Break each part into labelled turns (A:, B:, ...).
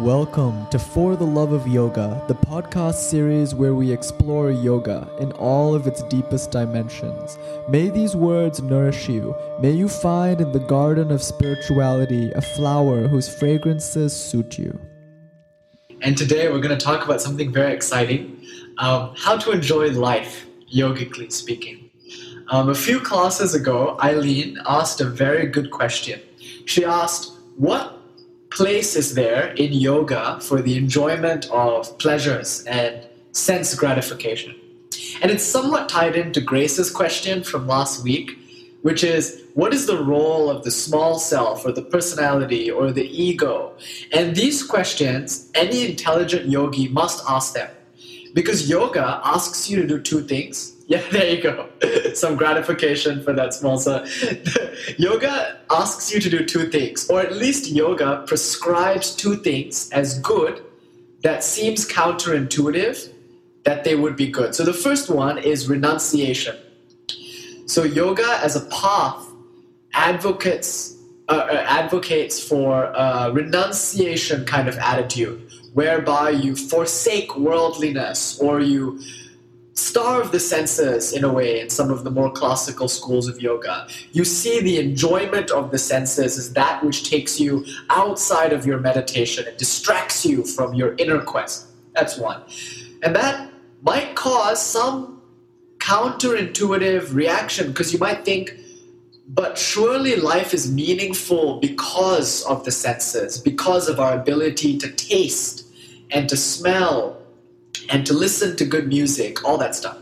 A: Welcome to For the Love of Yoga, the podcast series where we explore yoga in all of its deepest dimensions. May these words nourish you. May you find in the garden of spirituality a flower whose fragrances suit you.
B: And today we're going to talk about something very exciting um, how to enjoy life, yogically speaking. Um, a few classes ago, Eileen asked a very good question. She asked, What place is there in yoga for the enjoyment of pleasures and sense gratification. And it's somewhat tied into Grace's question from last week, which is what is the role of the small self or the personality or the ego? And these questions, any intelligent yogi must ask them. Because yoga asks you to do two things yeah, there you go. Some gratification for that small son. Yoga asks you to do two things, or at least yoga prescribes two things as good that seems counterintuitive that they would be good. So the first one is renunciation. So yoga as a path advocates uh, uh advocates for a renunciation kind of attitude, whereby you forsake worldliness or you starve the senses in a way in some of the more classical schools of yoga. You see the enjoyment of the senses as that which takes you outside of your meditation and distracts you from your inner quest. That's one. And that might cause some counterintuitive reaction because you might think, but surely life is meaningful because of the senses, because of our ability to taste and to smell and to listen to good music, all that stuff.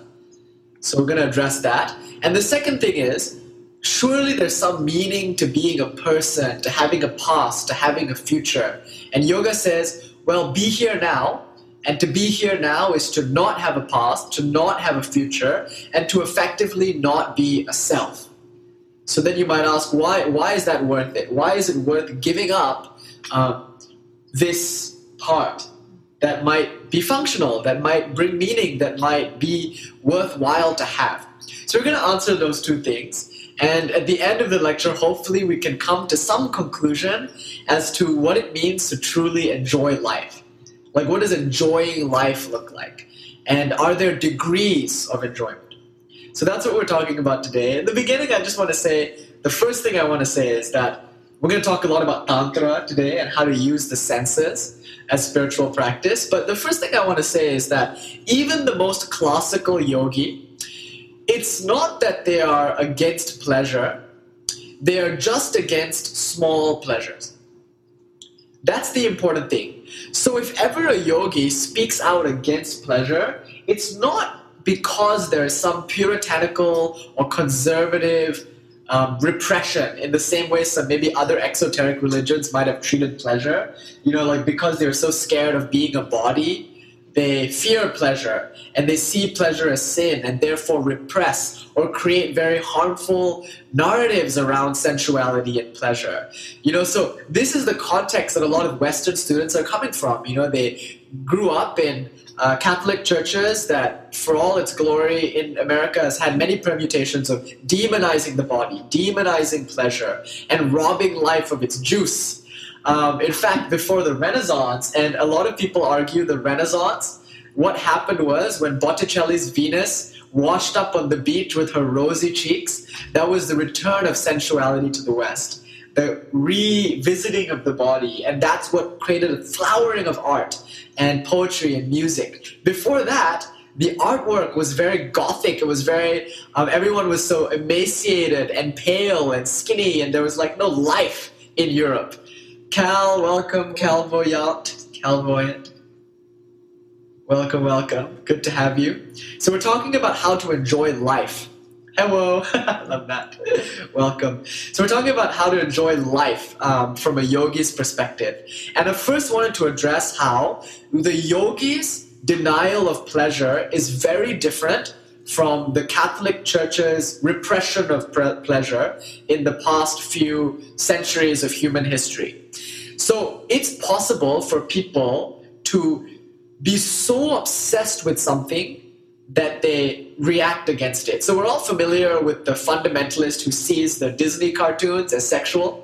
B: So we're going to address that. And the second thing is, surely there's some meaning to being a person, to having a past, to having a future. And yoga says, well, be here now. And to be here now is to not have a past, to not have a future, and to effectively not be a self. So then you might ask, why, why is that worth it? Why is it worth giving up uh, this part? That might be functional, that might bring meaning, that might be worthwhile to have. So we're going to answer those two things. And at the end of the lecture, hopefully, we can come to some conclusion as to what it means to truly enjoy life. Like, what does enjoying life look like? And are there degrees of enjoyment? So that's what we're talking about today. In the beginning, I just want to say the first thing I want to say is that we're going to talk a lot about Tantra today and how to use the senses as spiritual practice. But the first thing I want to say is that even the most classical yogi, it's not that they are against pleasure, they are just against small pleasures. That's the important thing. So if ever a yogi speaks out against pleasure, it's not because there is some puritanical or conservative um, repression in the same way some maybe other exoteric religions might have treated pleasure. You know, like because they're so scared of being a body, they fear pleasure and they see pleasure as sin and therefore repress or create very harmful narratives around sensuality and pleasure. You know, so this is the context that a lot of Western students are coming from. You know, they grew up in uh, Catholic churches that, for all its glory in America, has had many permutations of demonizing the body, demonizing pleasure, and robbing life of its juice. Um, in fact, before the Renaissance, and a lot of people argue the Renaissance, what happened was when Botticelli's Venus washed up on the beach with her rosy cheeks, that was the return of sensuality to the West the revisiting of the body, and that's what created a flowering of art and poetry and music. Before that, the artwork was very gothic. It was very, um, everyone was so emaciated and pale and skinny, and there was like no life in Europe. Cal, welcome, Calvoyant, Calvoyant. Welcome, welcome. Good to have you. So, we're talking about how to enjoy life. Hello, I love that. Welcome. So we're talking about how to enjoy life um, from a yogi's perspective, and I first wanted to address how the yogi's denial of pleasure is very different from the Catholic Church's repression of pleasure in the past few centuries of human history. So it's possible for people to be so obsessed with something that they react against it. So we're all familiar with the fundamentalist who sees the Disney cartoons as sexual.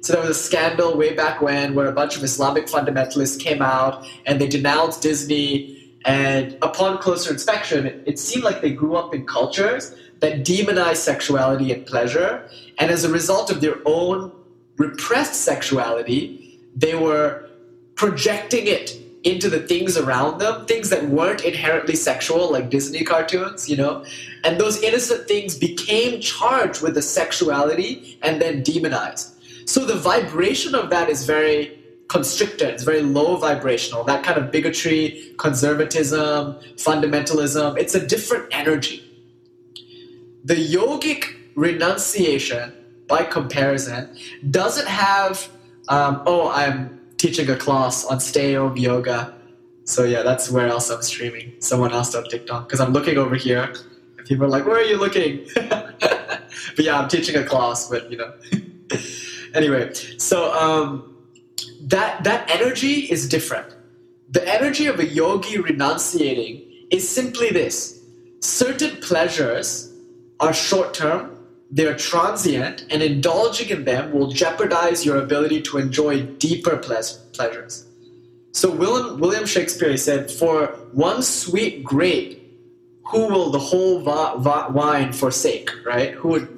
B: So there was a scandal way back when where a bunch of Islamic fundamentalists came out and they denounced Disney. And upon closer inspection, it, seemed like they grew up in cultures that demonize sexuality and pleasure. And as a result of their own repressed sexuality, they were projecting it into the things around them, things that weren't inherently sexual, like Disney cartoons, you know? And those innocent things became charged with the sexuality and then demonized. So the vibration of that is very constricted, it's very low vibrational. That kind of bigotry, conservatism, fundamentalism, it's a different energy. The yogic renunciation, by comparison, doesn't have, um, oh, I'm teaching a class on stay home yoga. So yeah, that's where else I'm streaming. Someone asked on TikTok because I'm looking over here. And people are like, "Where are you looking?" but yeah, I'm teaching a class. But you know, anyway, so um, that that energy is different. The energy of a yogi renunciating is simply this: certain pleasures are short term they're transient, and indulging in them will jeopardize your ability to enjoy deeper pleasures. So William, William Shakespeare said, For one sweet grape, who will the whole vi- vi- wine forsake, right? Who would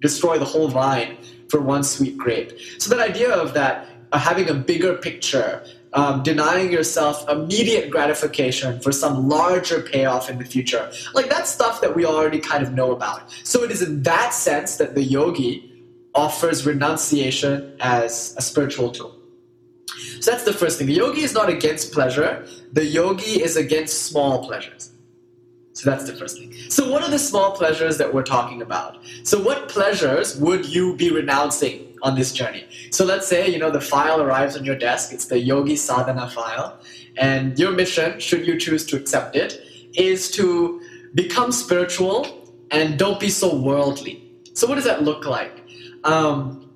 B: destroy the whole vine for one sweet grape? So that idea of that, having a bigger picture, um, denying yourself immediate gratification for some larger payoff in the future. Like that's stuff that we already kind of know about. So it is in that sense that the yogi offers renunciation as a spiritual tool. So that's the first thing. The yogi is not against pleasure, the yogi is against small pleasures. So that's the first thing. So, what are the small pleasures that we're talking about? So, what pleasures would you be renouncing on this journey. So let's say, you know, the file arrives on your desk, it's the Yogi Sadhana file, and your mission, should you choose to accept it, is to become spiritual and don't be so worldly. So what does that look like? Um,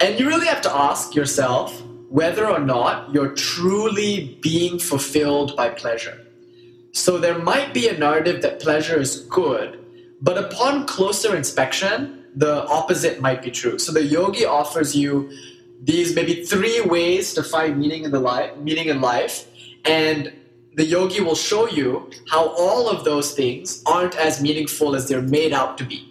B: and you really have to ask yourself whether or not you're truly being fulfilled by pleasure. So there might be a narrative that pleasure is good, but upon closer inspection, the opposite might be true. So the yogi offers you these maybe three ways to find meaning in the life, meaning in life, and the yogi will show you how all of those things aren't as meaningful as they're made out to be.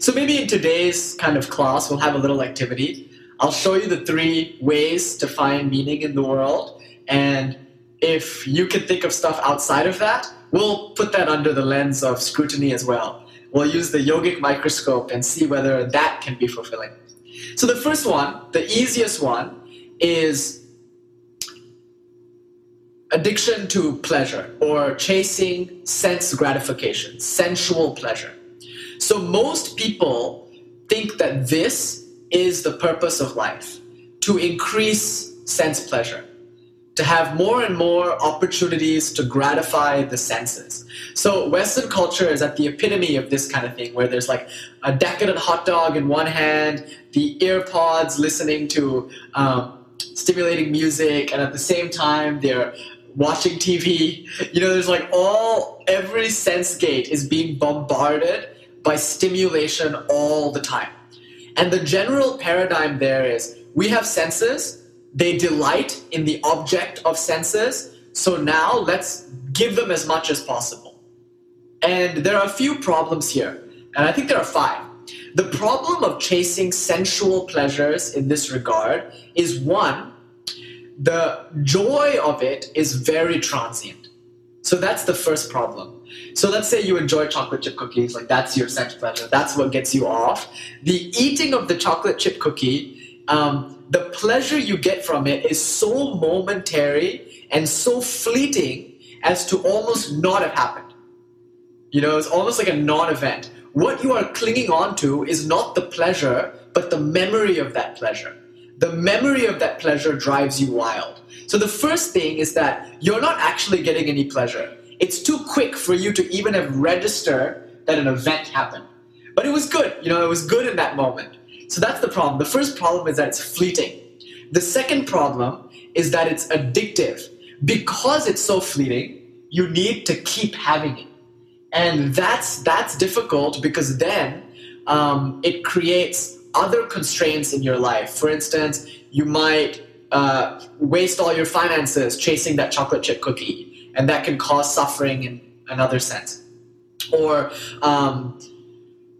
B: So maybe in today's kind of class, we'll have a little activity. I'll show you the three ways to find meaning in the world, and if you can think of stuff outside of that, we'll put that under the lens of scrutiny as well we'll use the yogic microscope and see whether that can be fulfilling. So the first one, the easiest one, is addiction to pleasure or chasing sense gratification, sensual pleasure. So most people think that this is the purpose of life to increase sense pleasure to have more and more opportunities to gratify the senses. So Western culture is at the epitome of this kind of thing, where there's like a decadent hot dog in one hand, the earpods listening to um, stimulating music, and at the same time they're watching TV. You know, there's like all every sense gate is being bombarded by stimulation all the time. And the general paradigm there is we have senses they delight in the object of senses. So now let's give them as much as possible. And there are a few problems here, and I think there are five. The problem of chasing sensual pleasures in this regard is one, the joy of it is very transient. So that's the first problem. So let's say you enjoy chocolate chip cookies, like that's your sense pleasure, that's what gets you off. The eating of the chocolate chip cookie um, the pleasure you get from it is so momentary and so fleeting as to almost not have happened. You know, it's almost like a non event. What you are clinging on to is not the pleasure, but the memory of that pleasure. The memory of that pleasure drives you wild. So the first thing is that you're not actually getting any pleasure. It's too quick for you to even have registered that an event happened. But it was good, you know, it was good in that moment. So that's the problem. The first problem is that it's fleeting. The second problem is that it's addictive. Because it's so fleeting, you need to keep having it. And that's that's difficult because then um, it creates other constraints in your life. For instance, you might uh, waste all your finances chasing that chocolate chip cookie, and that can cause suffering in another sense. Or um,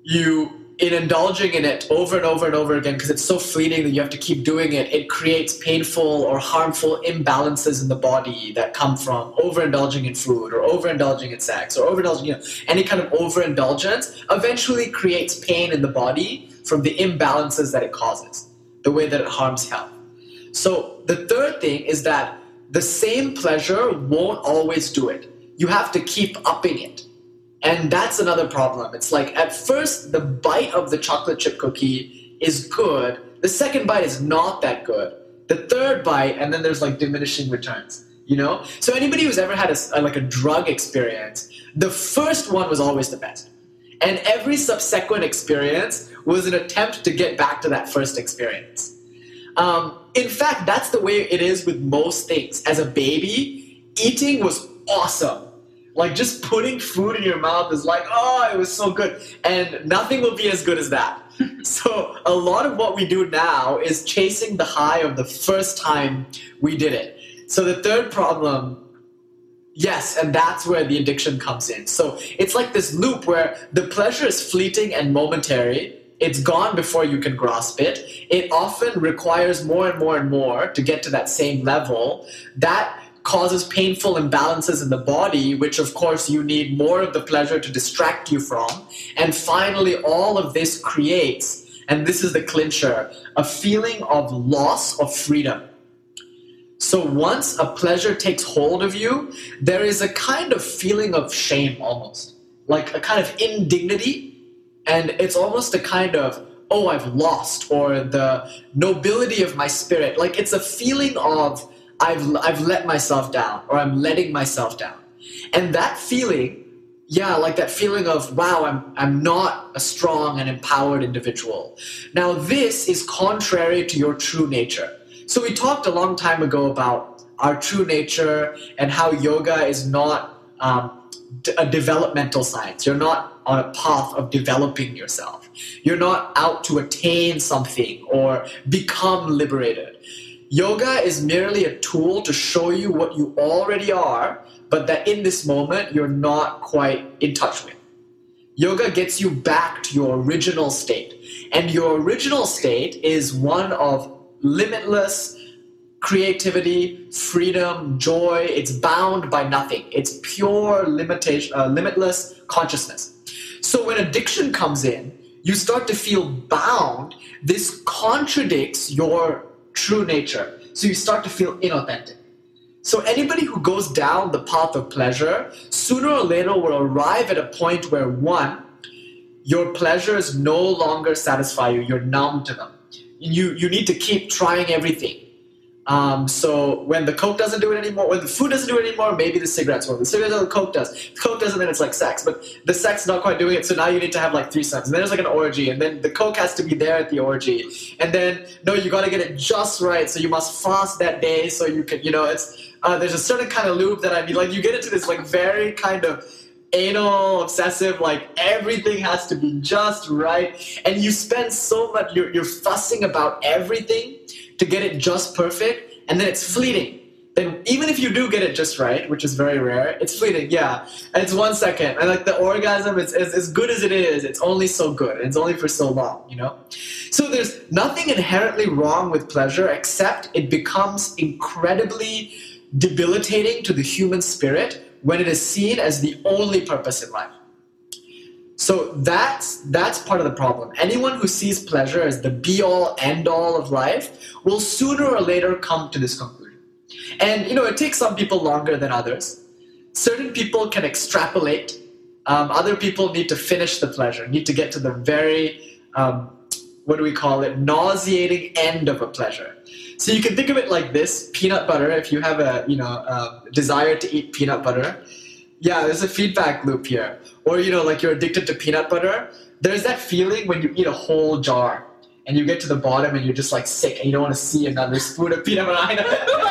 B: you in indulging in it over and over and over again because it's so fleeting that you have to keep doing it it creates painful or harmful imbalances in the body that come from overindulging in food or overindulging in sex or overindulging you know any kind of overindulgence eventually creates pain in the body from the imbalances that it causes the way that it harms health. So the third thing is that the same pleasure won't always do it. You have to keep upping it and that's another problem. It's like at first, the bite of the chocolate chip cookie is good. The second bite is not that good. The third bite, and then there's like diminishing returns. You know. So anybody who's ever had a, like a drug experience, the first one was always the best, and every subsequent experience was an attempt to get back to that first experience. Um, in fact, that's the way it is with most things. As a baby, eating was awesome like just putting food in your mouth is like, oh, it was so good. And nothing will be as good as that. so a lot of what we do now is chasing the high of the first time we did it. So the third problem Yes, and that's where the addiction comes in. So it's like this loop where the pleasure is fleeting and momentary. It's gone before you can grasp it. It often requires more and more and more to get to that same level. That causes painful imbalances in the body, which of course you need more of the pleasure to distract you from. And finally, all of this creates, and this is the clincher, a feeling of loss of freedom. So once a pleasure takes hold of you, there is a kind of feeling of shame almost, like a kind of indignity. And it's almost a kind of, oh, I've lost, or the nobility of my spirit. Like it's a feeling of, I've, I've let myself down or I'm letting myself down. And that feeling, yeah, like that feeling of, wow, I'm, I'm not a strong and empowered individual. Now, this is contrary to your true nature. So, we talked a long time ago about our true nature and how yoga is not um, a developmental science. You're not on a path of developing yourself. You're not out to attain something or become liberated. Yoga is merely a tool to show you what you already are, but that in this moment you're not quite in touch with. Yoga gets you back to your original state. And your original state is one of limitless creativity, freedom, joy. It's bound by nothing. It's pure limitation, uh, limitless consciousness. So when addiction comes in, you start to feel bound. This contradicts your true nature. So you start to feel inauthentic. So anybody who goes down the path of pleasure, sooner or later will arrive at a point where one, your pleasures no longer satisfy you. You're numb to them. You you need to keep trying everything. Um, so when the Coke doesn't do it anymore, when the food doesn't do it anymore, maybe the cigarettes will. The cigarettes the Coke does. The Coke doesn't, then it's like sex. But the sex is not quite doing it, so now you need to have like three threesomes. And then there's like an orgy, and then the Coke has to be there at the orgy. And then, no, you gotta get it just right, so you must fast that day so you can, you know, it's, uh, there's a certain kind of loop that I mean, like you get into this like very kind of anal obsessive like everything has to be just right and you spend so much you're, you're fussing about everything to get it just perfect, and then it's fleeting. Then even if you do get it just right, which is very rare, it's fleeting, yeah. And it's one second. And like the orgasm is as good as it is, it's only so good. It's only for so long, you know? So there's nothing inherently wrong with pleasure except it becomes incredibly debilitating to the human spirit when it is seen as the only purpose in life. So that's that's part of the problem. Anyone who sees pleasure as the be all end all of life will sooner or later come to this conclusion. And you know, it takes some people longer than others. Certain people can extrapolate. Um, other people need to finish the pleasure, need to get to the very um, what do we call it, nauseating end of a pleasure. So you can think of it like this: peanut butter. If you have a you know a desire to eat peanut butter, yeah, there's a feedback loop here. Or, you know, like you're addicted to peanut butter. There's that feeling when you eat a whole jar and you get to the bottom and you're just like sick and you don't want to see another spoon of peanut butter. I.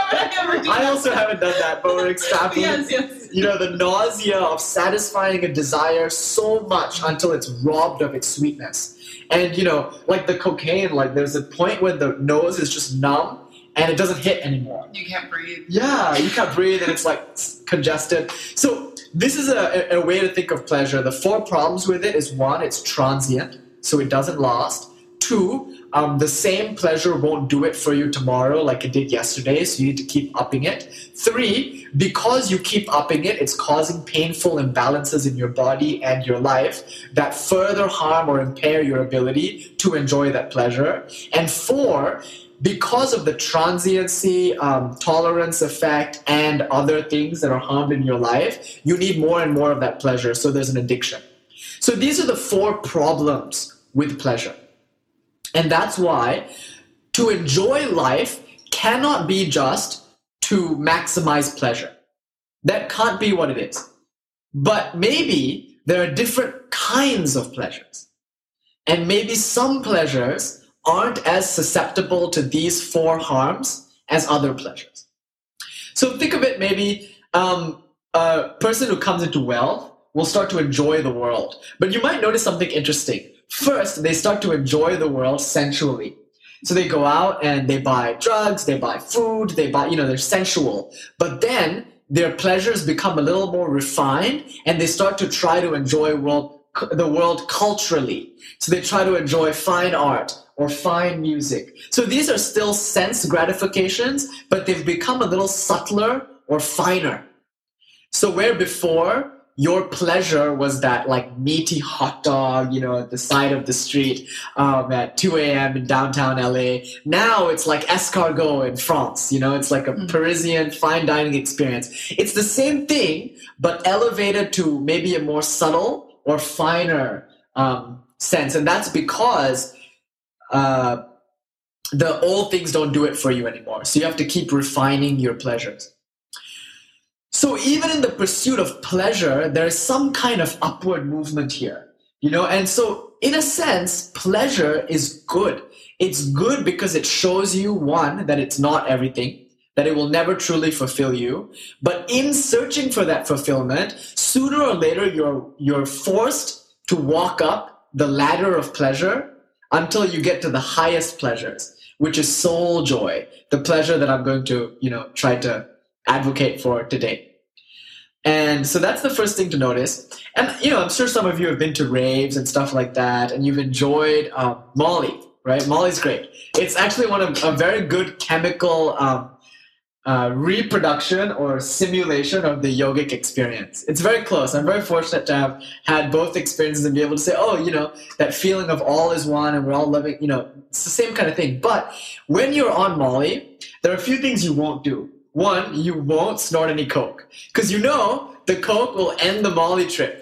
B: I also haven't done that, but we're extrapolating.
C: yes, yes.
B: You know, the nausea of satisfying a desire so much until it's robbed of its sweetness. And you know, like the cocaine, like there's a point when the nose is just numb and it doesn't hit anymore.
C: You can't breathe.
B: Yeah, you can't breathe and it's like congested. So this is a, a way to think of pleasure. The four problems with it is one, it's transient, so it doesn't last. Two, um, the same pleasure won't do it for you tomorrow like it did yesterday, so you need to keep upping it. Three, because you keep upping it, it's causing painful imbalances in your body and your life that further harm or impair your ability to enjoy that pleasure. And four, because of the transiency, um, tolerance effect, and other things that are harmed in your life, you need more and more of that pleasure. So there's an addiction. So these are the four problems with pleasure. And that's why to enjoy life cannot be just to maximize pleasure. That can't be what it is. But maybe there are different kinds of pleasures. And maybe some pleasures aren't as susceptible to these four harms as other pleasures. So think of it maybe um, a person who comes into wealth will start to enjoy the world. But you might notice something interesting. First, they start to enjoy the world sensually. So they go out and they buy drugs, they buy food, they buy, you know, they're sensual. But then their pleasures become a little more refined and they start to try to enjoy world, the world culturally. So they try to enjoy fine art or fine music. So these are still sense gratifications, but they've become a little subtler or finer. So where before your pleasure was that like meaty hot dog, you know, at the side of the street um, at 2 a.m. in downtown LA. Now it's like escargot in France, you know, it's like a mm. Parisian fine dining experience. It's the same thing, but elevated to maybe a more subtle or finer um, sense. And that's because uh, the old things don't do it for you anymore. So you have to keep refining your pleasures. So even in the pursuit of pleasure, there is some kind of upward movement here, you know? And so in a sense, pleasure is good. It's good because it shows you one, that it's not everything, that it will never truly fulfill you. But in searching for that fulfillment, sooner or later you're, you're forced to walk up the ladder of pleasure until you get to the highest pleasures, which is soul joy, the pleasure that I'm going to, you know, try to advocate for today. And so that's the first thing to notice. And you know, I'm sure some of you have been to raves and stuff like that, and you've enjoyed um, Molly, right? Molly's great. It's actually one of a very good chemical um, uh, reproduction or simulation of the yogic experience. It's very close. I'm very fortunate to have had both experiences and be able to say, oh, you know, that feeling of all is one and we're all living, you know, it's the same kind of thing. But when you're on Molly, there are a few things you won't do. One, you won't snort any Coke because you know the Coke will end the Molly trip.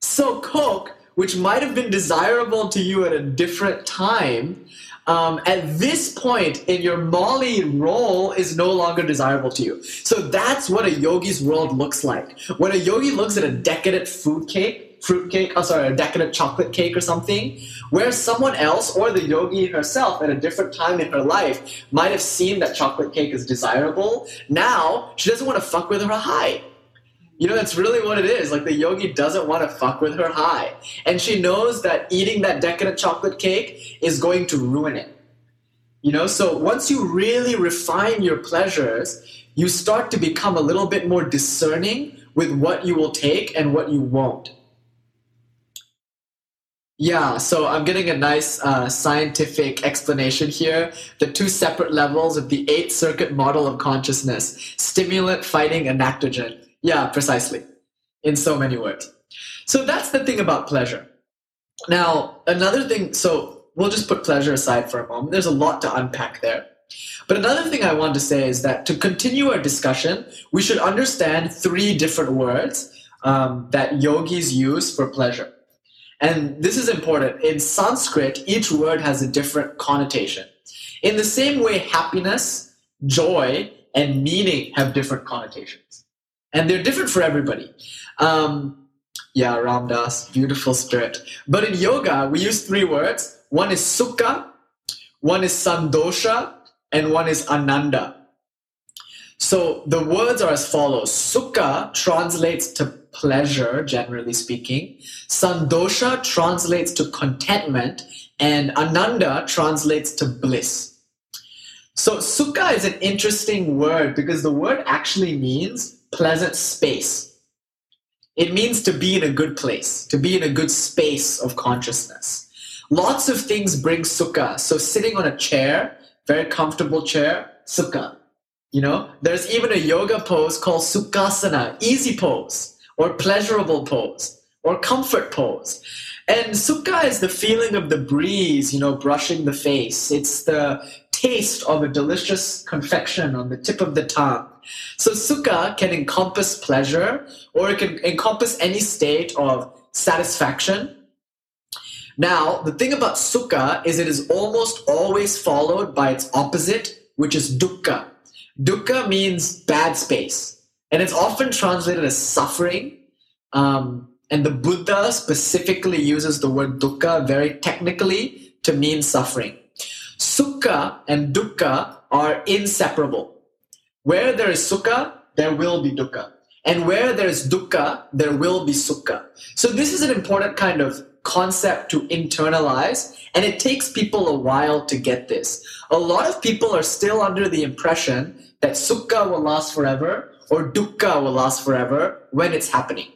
B: So, Coke, which might have been desirable to you at a different time, um, at this point in your Molly roll is no longer desirable to you. So that's what a yogi's world looks like. When a yogi looks at a decadent food cake, fruit cake, oh sorry, a decadent chocolate cake or something, where someone else or the yogi herself at a different time in her life might have seen that chocolate cake is desirable, now she doesn't want to fuck with her high. You know, that's really what it is. Like the yogi doesn't want to fuck with her high. And she knows that eating that decadent chocolate cake is going to ruin it. You know, so once you really refine your pleasures, you start to become a little bit more discerning with what you will take and what you won't. Yeah, so I'm getting a nice uh, scientific explanation here. The two separate levels of the eight circuit model of consciousness stimulant fighting entactogen. Yeah, precisely. In so many words. So that's the thing about pleasure. Now, another thing, so we'll just put pleasure aside for a moment. There's a lot to unpack there. But another thing I want to say is that to continue our discussion, we should understand three different words um, that yogis use for pleasure. And this is important. In Sanskrit, each word has a different connotation. In the same way, happiness, joy, and meaning have different connotations and they're different for everybody. Um, yeah, Ramdas, beautiful spirit. But in yoga, we use three words. One is sukha, one is sandosha, and one is ananda. So the words are as follows Sukha translates to pleasure, generally speaking, Sandosha translates to contentment, and Ananda translates to bliss. So Sukha is an interesting word because the word actually means pleasant space. It means to be in a good place, to be in a good space of consciousness. Lots of things bring sukha. So sitting on a chair, very comfortable chair, sukha. You know, there's even a yoga pose called sukhasana, easy pose, or pleasurable pose, or comfort pose. And sukha is the feeling of the breeze, you know, brushing the face. It's the taste of a delicious confection on the tip of the tongue. So sukha can encompass pleasure or it can encompass any state of satisfaction. Now, the thing about sukha is it is almost always followed by its opposite, which is dukkha. Dukkha means bad space, and it's often translated as suffering. Um, and the Buddha specifically uses the word dukkha very technically to mean suffering. Sukha and dukkha are inseparable. Where there is sukha, there will be dukkha. And where there is dukkha, there will be sukha. So this is an important kind of concept to internalize, and it takes people a while to get this. A lot of people are still under the impression that sukha will last forever or dukkha will last forever when it's happening.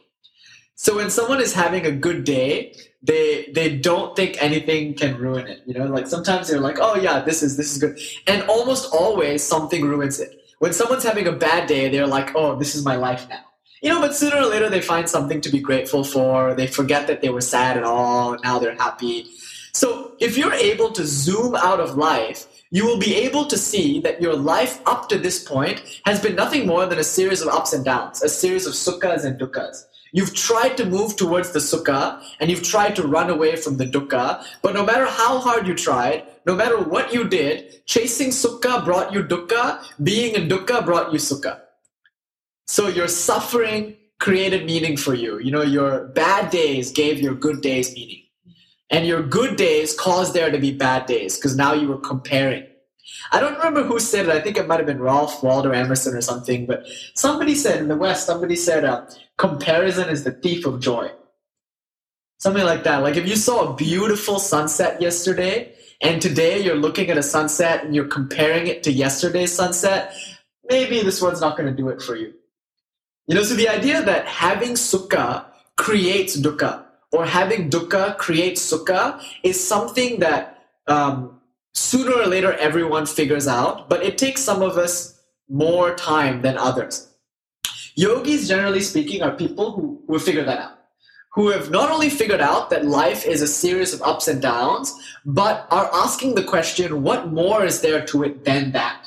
B: So when someone is having a good day, they they don't think anything can ruin it. You know, like sometimes they're like, oh yeah, this is this is good, and almost always something ruins it. When someone's having a bad day, they're like, oh, this is my life now. You know, but sooner or later they find something to be grateful for. They forget that they were sad at all. Now they're happy. So if you're able to zoom out of life, you will be able to see that your life up to this point has been nothing more than a series of ups and downs, a series of sukhas and dukkhas. You've tried to move towards the sukha and you've tried to run away from the dukkha, but no matter how hard you tried, no matter what you did, chasing sukha brought you dukkha, being in dukkha brought you sukha. So your suffering created meaning for you. You know, your bad days gave your good days meaning. And your good days caused there to be bad days because now you were comparing. I don't remember who said it. I think it might have been Ralph Waldo Emerson or something. But somebody said in the West, somebody said, uh, comparison is the thief of joy. Something like that. Like if you saw a beautiful sunset yesterday and today you're looking at a sunset and you're comparing it to yesterday's sunset, maybe this one's not going to do it for you. You know, so the idea that having sukha creates dukkha or having dukkha creates sukha is something that um, sooner or later everyone figures out, but it takes some of us more time than others. Yogis, generally speaking, are people who, who have figured that out, who have not only figured out that life is a series of ups and downs, but are asking the question, what more is there to it than that?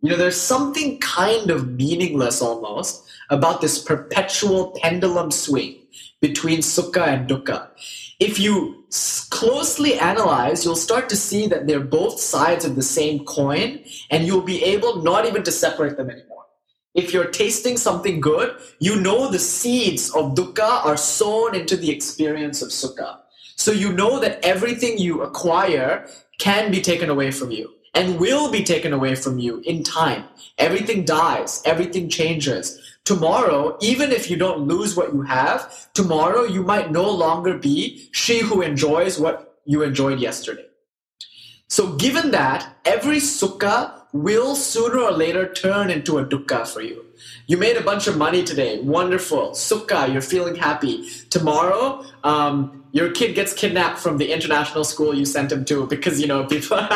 B: You know, there's something kind of meaningless almost about this perpetual pendulum swing between sukha and dukkha if you closely analyze, you'll start to see that they're both sides of the same coin, and you'll be able not even to separate them anymore. If you're tasting something good, you know the seeds of dukkha are sown into the experience of sukha. So you know that everything you acquire can be taken away from you and will be taken away from you in time. Everything dies, everything changes. Tomorrow, even if you don't lose what you have, tomorrow you might no longer be she who enjoys what you enjoyed yesterday. So, given that, every sukha will sooner or later turn into a dukkha for you. You made a bunch of money today. Wonderful. Sukha, you're feeling happy. Tomorrow, um, your kid gets kidnapped from the international school you sent him to because, you know, people.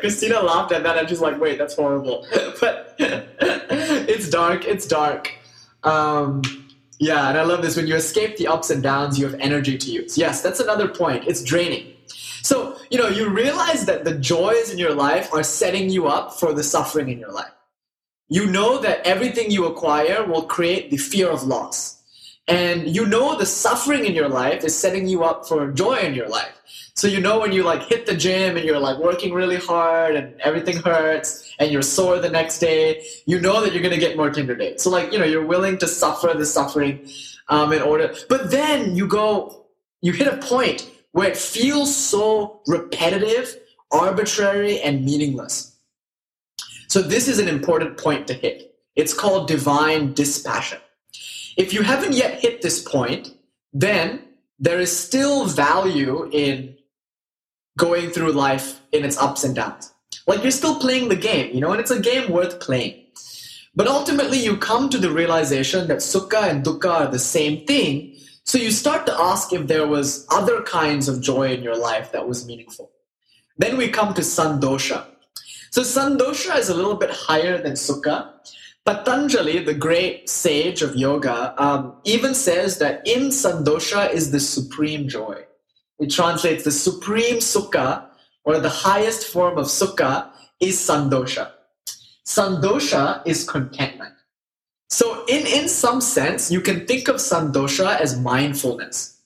B: Christina laughed at that. I'm just like, wait, that's horrible. but it's dark. It's dark. Um, yeah, and I love this. When you escape the ups and downs, you have energy to use. Yes, that's another point. It's draining. So, you know, you realize that the joys in your life are setting you up for the suffering in your life. You know that everything you acquire will create the fear of loss. And you know the suffering in your life is setting you up for joy in your life. So you know when you like hit the gym and you're like working really hard and everything hurts and you're sore the next day, you know that you're gonna get more Tinder dates. So like you know you're willing to suffer the suffering um, in order. But then you go, you hit a point where it feels so repetitive arbitrary and meaningless. So, this is an important point to hit. It's called divine dispassion. If you haven't yet hit this point, then there is still value in going through life in its ups and downs. Like you're still playing the game, you know, and it's a game worth playing. But ultimately, you come to the realization that sukha and dukkha are the same thing. So you start to ask if there was other kinds of joy in your life that was meaningful. Then we come to sandosha. So sandosha is a little bit higher than sukha. Patanjali, the great sage of yoga, um, even says that in sandosha is the supreme joy. It translates the supreme sukha, or the highest form of sukha, is sandosha. Sandosha is contentment. So, in, in some sense, you can think of sandosha as mindfulness.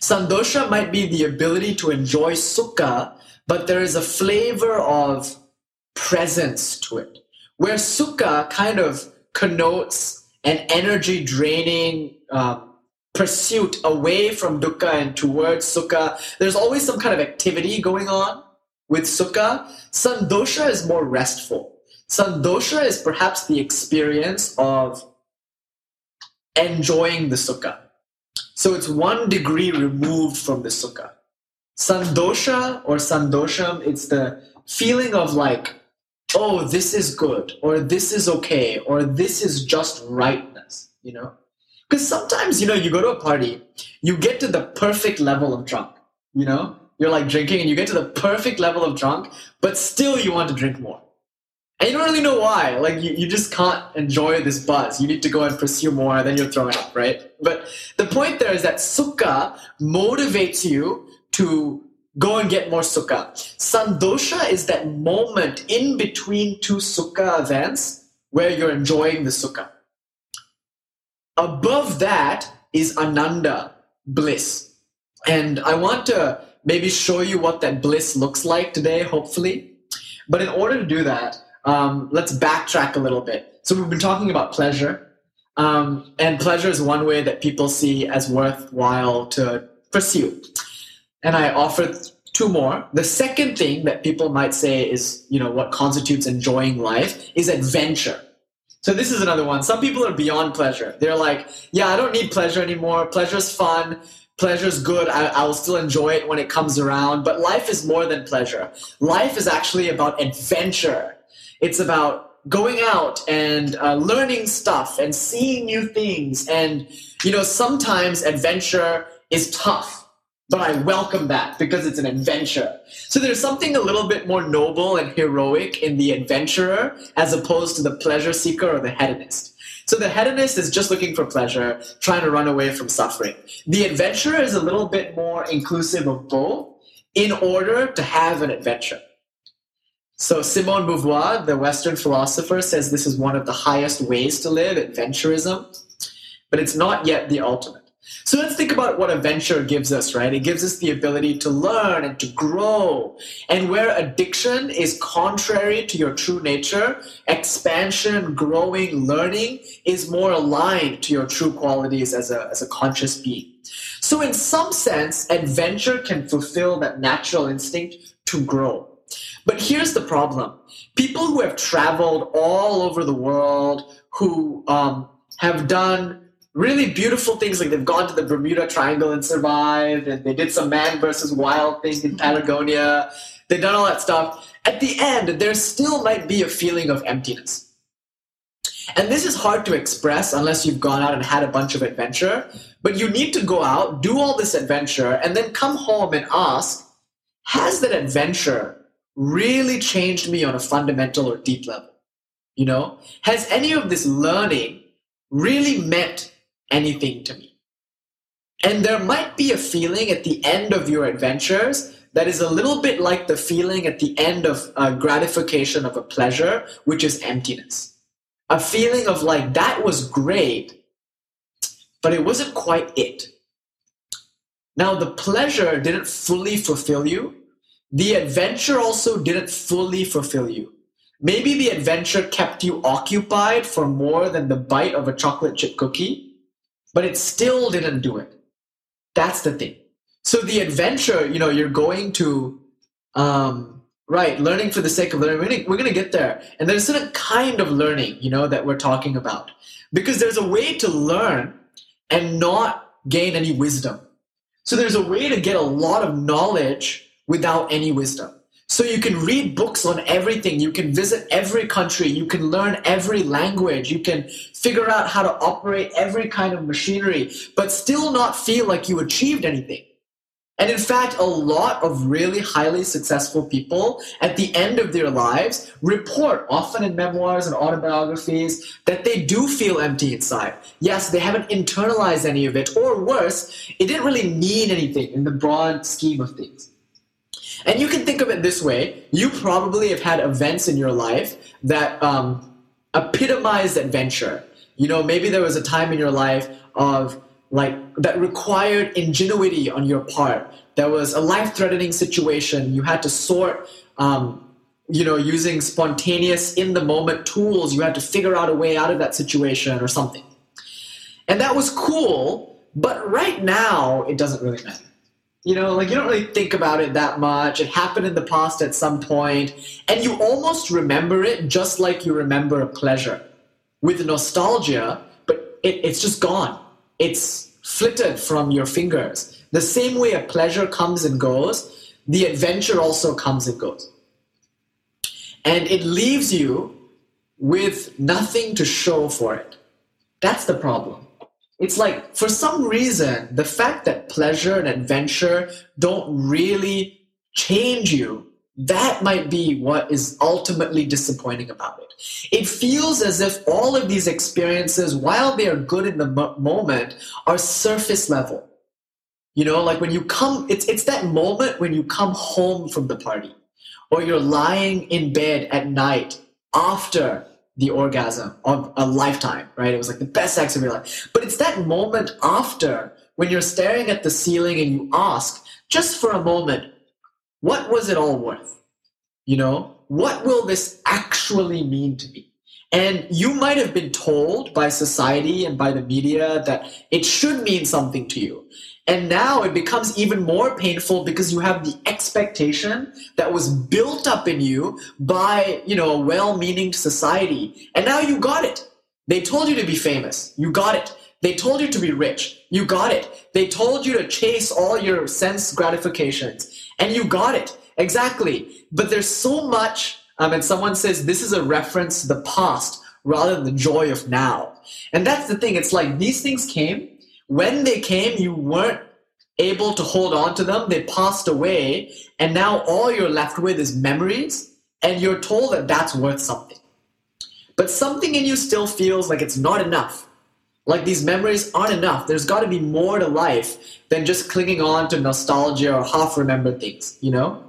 B: Sandosha might be the ability to enjoy sukha, but there is a flavor of presence to it where sukha kind of connotes an energy draining uh, pursuit away from dukkha and towards sukha. There's always some kind of activity going on with sukha. Sandosha is more restful. Sandosha is perhaps the experience of enjoying the sukha. So it's one degree removed from the sukha. Sandosha or sandosham, it's the feeling of like oh, this is good, or this is okay, or this is just rightness, you know? Because sometimes, you know, you go to a party, you get to the perfect level of drunk, you know? You're like drinking and you get to the perfect level of drunk, but still you want to drink more. And you don't really know why. Like, you, you just can't enjoy this buzz. You need to go and pursue more, then you're throwing up, right? But the point there is that sukha motivates you to go and get more sukha. Sandosha is that moment in between two sukha events where you're enjoying the sukha. Above that is ananda, bliss. And I want to maybe show you what that bliss looks like today, hopefully. But in order to do that, um, let's backtrack a little bit. So we've been talking about pleasure. Um, and pleasure is one way that people see as worthwhile to pursue and I offer two more. The second thing that people might say is, you know, what constitutes enjoying life is adventure. So this is another one. Some people are beyond pleasure. They're like, yeah, I don't need pleasure anymore. Pleasure's fun. Pleasure's good. I, will still enjoy it when it comes around. But life is more than pleasure. Life is actually about adventure. It's about going out and uh, learning stuff and seeing new things. And, you know, sometimes adventure is tough but I welcome that because it's an adventure. So there's something a little bit more noble and heroic in the adventurer as opposed to the pleasure seeker or the hedonist. So the hedonist is just looking for pleasure, trying to run away from suffering. The adventurer is a little bit more inclusive of both in order to have an adventure. So Simone Beauvoir, the Western philosopher, says this is one of the highest ways to live, adventurism, but it's not yet the ultimate. So let's think about what a venture gives us, right? It gives us the ability to learn and to grow. And where addiction is contrary to your true nature, expansion, growing, learning is more aligned to your true qualities as a, as a conscious being. So, in some sense, adventure can fulfill that natural instinct to grow. But here's the problem people who have traveled all over the world, who um, have done really beautiful things like they've gone to the Bermuda Triangle and survived, and they did some man versus wild thing in Patagonia. They've done all that stuff. At the end, there still might be a feeling of emptiness. And this is hard to express unless you've gone out and had a bunch of adventure. But you need to go out, do all this adventure, and then come home and ask Has that adventure really changed me on a fundamental or deep level? You know, has any of this learning really meant anything to me. And there might be a feeling at the end of your adventures that is a little bit like the feeling at the end of gratification of a pleasure, which is emptiness. A feeling of like, that was great, but it wasn't quite it. Now, the pleasure didn't fully fulfill you. The adventure also didn't fully fulfill you. Maybe the adventure kept you occupied for more than the bite of a chocolate chip cookie but it still didn't do it. That's the thing. So the adventure, you know, you're going to um, right, learning for the sake of learning. We're gonna, we're gonna get there, and there's a certain kind of learning, you know, that we're talking about, because there's a way to learn and not gain any wisdom. So there's a way to get a lot of knowledge without any wisdom. So you can read books on everything. You can visit every country. You can learn every language. You can figure out how to operate every kind of machinery, but still not feel like you achieved anything. And in fact, a lot of really highly successful people at the end of their lives report, often in memoirs and autobiographies, that they do feel empty inside. Yes, they haven't internalized any of it, or worse, it didn't really mean anything in the broad scheme of things. And you can think of it this way you probably have had events in your life that um, epitomized adventure. You know, maybe there was a time in your life of like that required ingenuity on your part. There was a life-threatening situation. You had to sort, um, you know, using spontaneous, in-the-moment tools. You had to figure out a way out of that situation or something. And that was cool, but right now it doesn't really matter. You know, like you don't really think about it that much. It happened in the past at some point, and you almost remember it just like you remember a pleasure with nostalgia, but it, it's just gone. It's flitted from your fingers. The same way a pleasure comes and goes, the adventure also comes and goes. And it leaves you with nothing to show for it. That's the problem it's like for some reason the fact that pleasure and adventure don't really change you that might be what is ultimately disappointing about it. It feels as if all of these experiences while they are good in the moment are surface level. You know like when you come it's it's that moment when you come home from the party or you're lying in bed at night after the orgasm of a lifetime, right? It was like the best sex of your life. But it's that moment after when you're staring at the ceiling and you ask, just for a moment, what was it all worth? You know, what will this actually mean to me? And you might have been told by society and by the media that it should mean something to you. And now it becomes even more painful because you have the expectation that was built up in you by, you know, a well-meaning society. And now you got it. They told you to be famous. You got it. They told you to be rich. You got it. They told you to chase all your sense gratifications. And you got it. Exactly. But there's so much, um, and someone says this is a reference to the past rather than the joy of now. And that's the thing. It's like these things came when they came, you weren't able to hold on to them. They passed away. And now all you're left with is memories. And you're told that that's worth something. But something in you still feels like it's not enough. Like these memories aren't enough. There's got to be more to life than just clinging on to nostalgia or half remembered things, you know?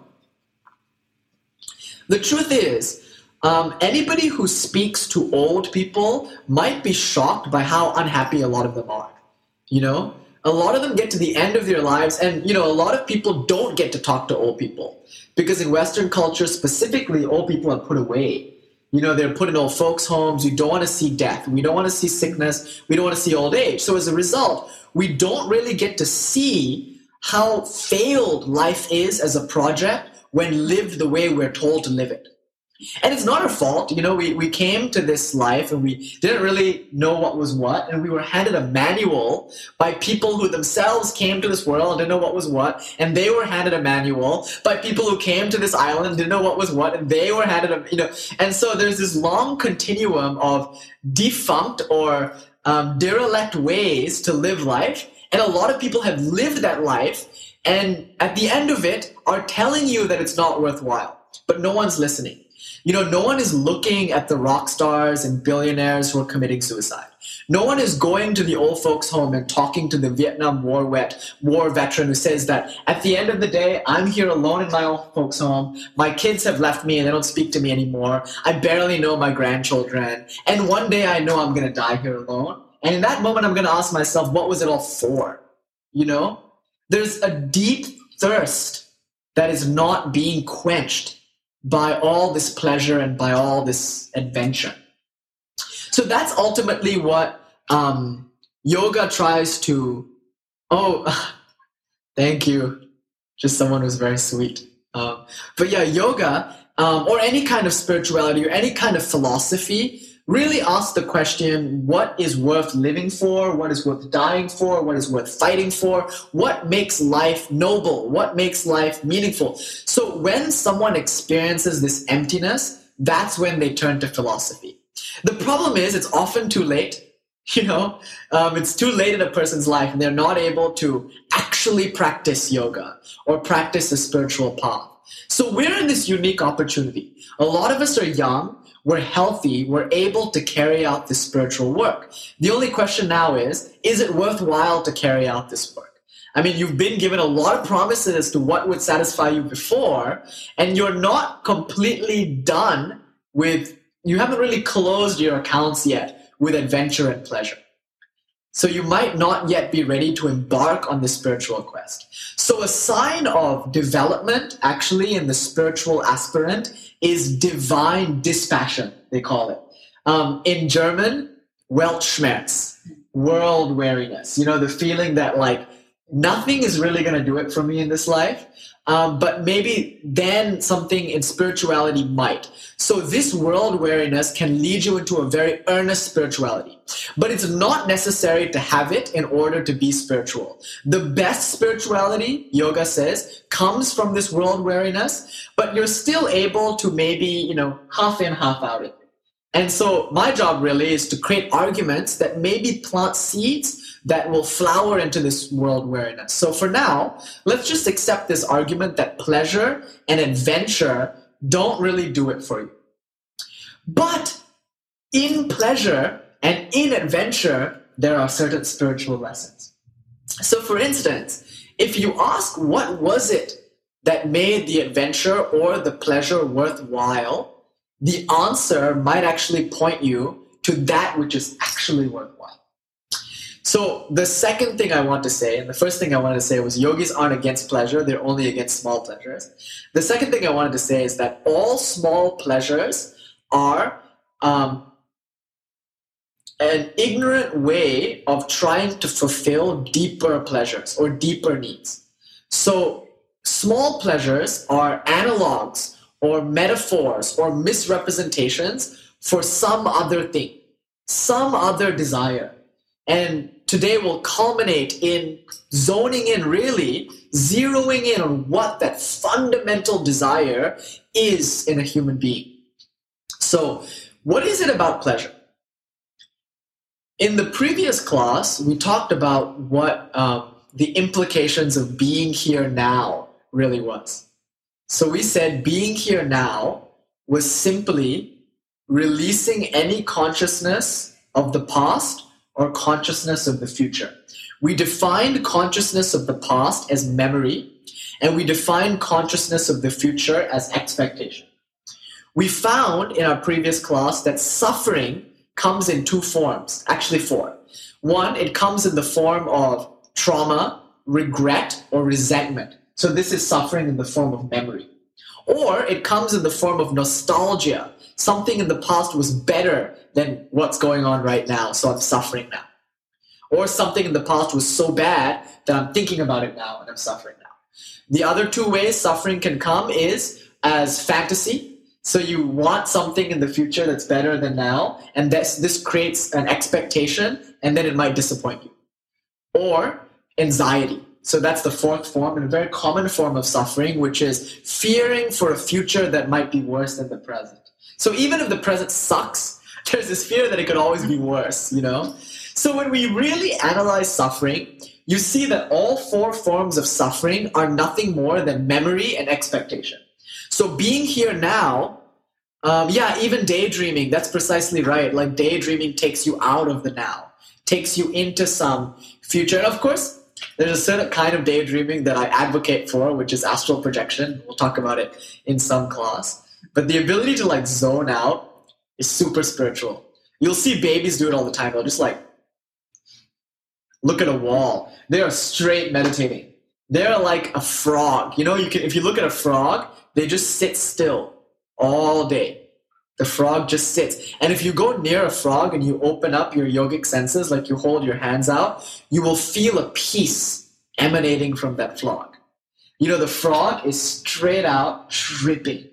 B: The truth is, um, anybody who speaks to old people might be shocked by how unhappy a lot of them are. You know, a lot of them get to the end of their lives, and you know, a lot of people don't get to talk to old people because in Western culture, specifically, old people are put away. You know, they're put in old folks' homes. We don't want to see death. We don't want to see sickness. We don't want to see old age. So as a result, we don't really get to see how failed life is as a project when lived the way we're told to live it. And it's not our fault. You know, we, we came to this life and we didn't really know what was what. And we were handed a manual by people who themselves came to this world and didn't know what was what. And they were handed a manual by people who came to this island and didn't know what was what. And they were handed a, you know, and so there's this long continuum of defunct or um, derelict ways to live life. And a lot of people have lived that life and at the end of it are telling you that it's not worthwhile, but no one's listening. You know, no one is looking at the rock stars and billionaires who are committing suicide. No one is going to the old folks' home and talking to the Vietnam War vet, war veteran who says that at the end of the day, I'm here alone in my old folks' home. My kids have left me and they don't speak to me anymore. I barely know my grandchildren. And one day I know I'm going to die here alone. And in that moment, I'm going to ask myself, what was it all for? You know, there's a deep thirst that is not being quenched by all this pleasure and by all this adventure. So that's ultimately what um, yoga tries to. Oh, thank you. Just someone who's very sweet. Um, but yeah, yoga um, or any kind of spirituality or any kind of philosophy really ask the question what is worth living for? What is worth dying for? What is worth fighting for? What makes life noble? What makes life meaningful? So when someone experiences this emptiness that's when they turn to philosophy. The problem is it's often too late you know? Um, it's too late in a person's life and they're not able to actually practice yoga or practice the spiritual path. So we're in this unique opportunity. A lot of us are young we're healthy we're able to carry out this spiritual work the only question now is is it worthwhile to carry out this work I mean, you've been given a lot of promises as to what would satisfy you before, and you're not completely done with, you haven't really closed your accounts yet with adventure and pleasure. So you might not yet be ready to embark on the spiritual quest. So a sign of development, actually, in the spiritual aspirant is divine dispassion, they call it. Um, in German, Weltschmerz, world weariness. You know, the feeling that like nothing is really going to do it for me in this life. Um, but maybe then something in spirituality might. So this world weariness can lead you into a very earnest spirituality. But it's not necessary to have it in order to be spiritual. The best spirituality, yoga says, comes from this world weariness, but you're still able to maybe, you know, half in, half out it. And so my job really is to create arguments that maybe plant seeds that will flower into this world weariness. So for now, let's just accept this argument that pleasure and adventure don't really do it for you. But in pleasure and in adventure, there are certain spiritual lessons. So for instance, if you ask what was it that made the adventure or the pleasure worthwhile, the answer might actually point you to that which is actually worthwhile. So the second thing I want to say, and the first thing I wanted to say was yogis aren't against pleasure, they're only against small pleasures. The second thing I wanted to say is that all small pleasures are um, an ignorant way of trying to fulfill deeper pleasures or deeper needs. So small pleasures are analogs or metaphors or misrepresentations for some other thing, some other desire. And today will culminate in zoning in, really, zeroing in on what that fundamental desire is in a human being. So, what is it about pleasure? In the previous class, we talked about what um, the implications of being here now really was. So, we said being here now was simply releasing any consciousness of the past or consciousness of the future. We defined consciousness of the past as memory, and we defined consciousness of the future as expectation. We found in our previous class that suffering comes in two forms, actually, four. One, it comes in the form of trauma, regret, or resentment. So, this is suffering in the form of memory. Or it comes in the form of nostalgia. Something in the past was better than what's going on right now, so I'm suffering now. Or something in the past was so bad that I'm thinking about it now and I'm suffering now. The other two ways suffering can come is as fantasy. So you want something in the future that's better than now, and this, this creates an expectation, and then it might disappoint you. Or anxiety. So that's the fourth form, and a very common form of suffering, which is fearing for a future that might be worse than the present. So even if the present sucks, there's this fear that it could always be worse, you know? So when we really analyze suffering, you see that all four forms of suffering are nothing more than memory and expectation. So being here now, um, yeah, even daydreaming, that's precisely right. Like daydreaming takes you out of the now, takes you into some future. And of course, there's a certain kind of daydreaming that I advocate for, which is astral projection. We'll talk about it in some class. But the ability to like zone out is super spiritual. You'll see babies do it all the time. They'll just like look at a wall. They are straight meditating. They're like a frog. You know, you can if you look at a frog, they just sit still all day. The frog just sits. And if you go near a frog and you open up your yogic senses, like you hold your hands out, you will feel a peace emanating from that frog. You know, the frog is straight out tripping.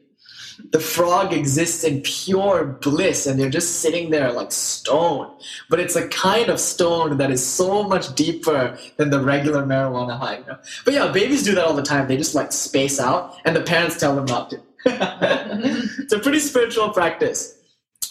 B: The frog exists in pure bliss and they're just sitting there like stone. But it's a kind of stone that is so much deeper than the regular marijuana high. You know? But yeah, babies do that all the time. They just like space out and the parents tell them not to. it's a pretty spiritual practice.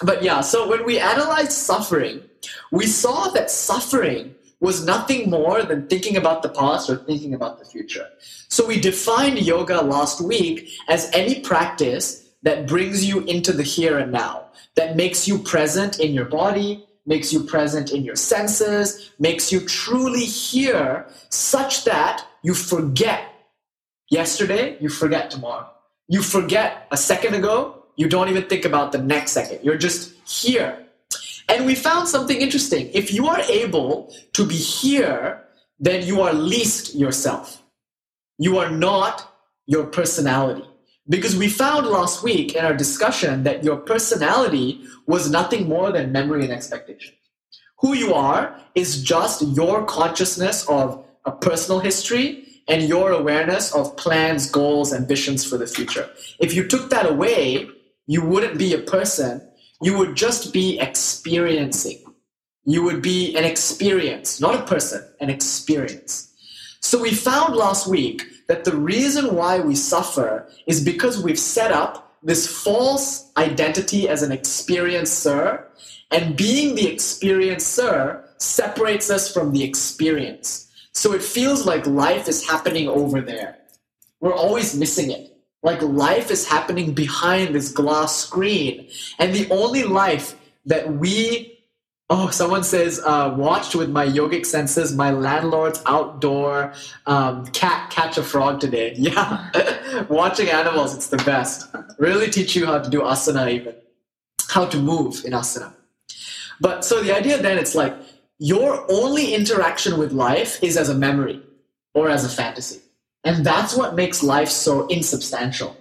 B: But yeah, so when we analyzed suffering, we saw that suffering was nothing more than thinking about the past or thinking about the future. So we defined yoga last week as any practice that brings you into the here and now, that makes you present in your body, makes you present in your senses, makes you truly here such that you forget yesterday, you forget tomorrow. You forget a second ago, you don't even think about the next second. You're just here and we found something interesting. If you are able to be here, then you are least yourself. You are not your personality. Because we found last week in our discussion that your personality was nothing more than memory and expectation. Who you are is just your consciousness of a personal history and your awareness of plans, goals, ambitions for the future. If you took that away, you wouldn't be a person you would just be experiencing. You would be an experience, not a person, an experience. So we found last week that the reason why we suffer is because we've set up this false identity as an experiencer, and being the experiencer separates us from the experience. So it feels like life is happening over there. We're always missing it. Like life is happening behind this glass screen. And the only life that we, oh, someone says, uh, watched with my yogic senses, my landlord's outdoor um, cat catch a frog today. Yeah. Watching animals, it's the best. Really teach you how to do asana, even. How to move in asana. But so the idea then, it's like your only interaction with life is as a memory or as a fantasy. And that's what makes life so insubstantial.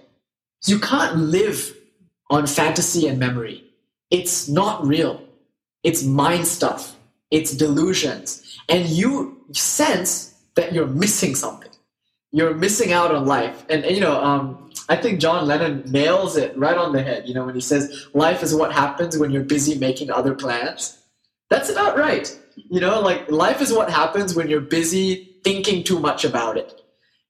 B: You can't live on fantasy and memory. It's not real. It's mind stuff. It's delusions. And you sense that you're missing something. You're missing out on life. And, you know, um, I think John Lennon nails it right on the head, you know, when he says, life is what happens when you're busy making other plans. That's about right. You know, like life is what happens when you're busy thinking too much about it.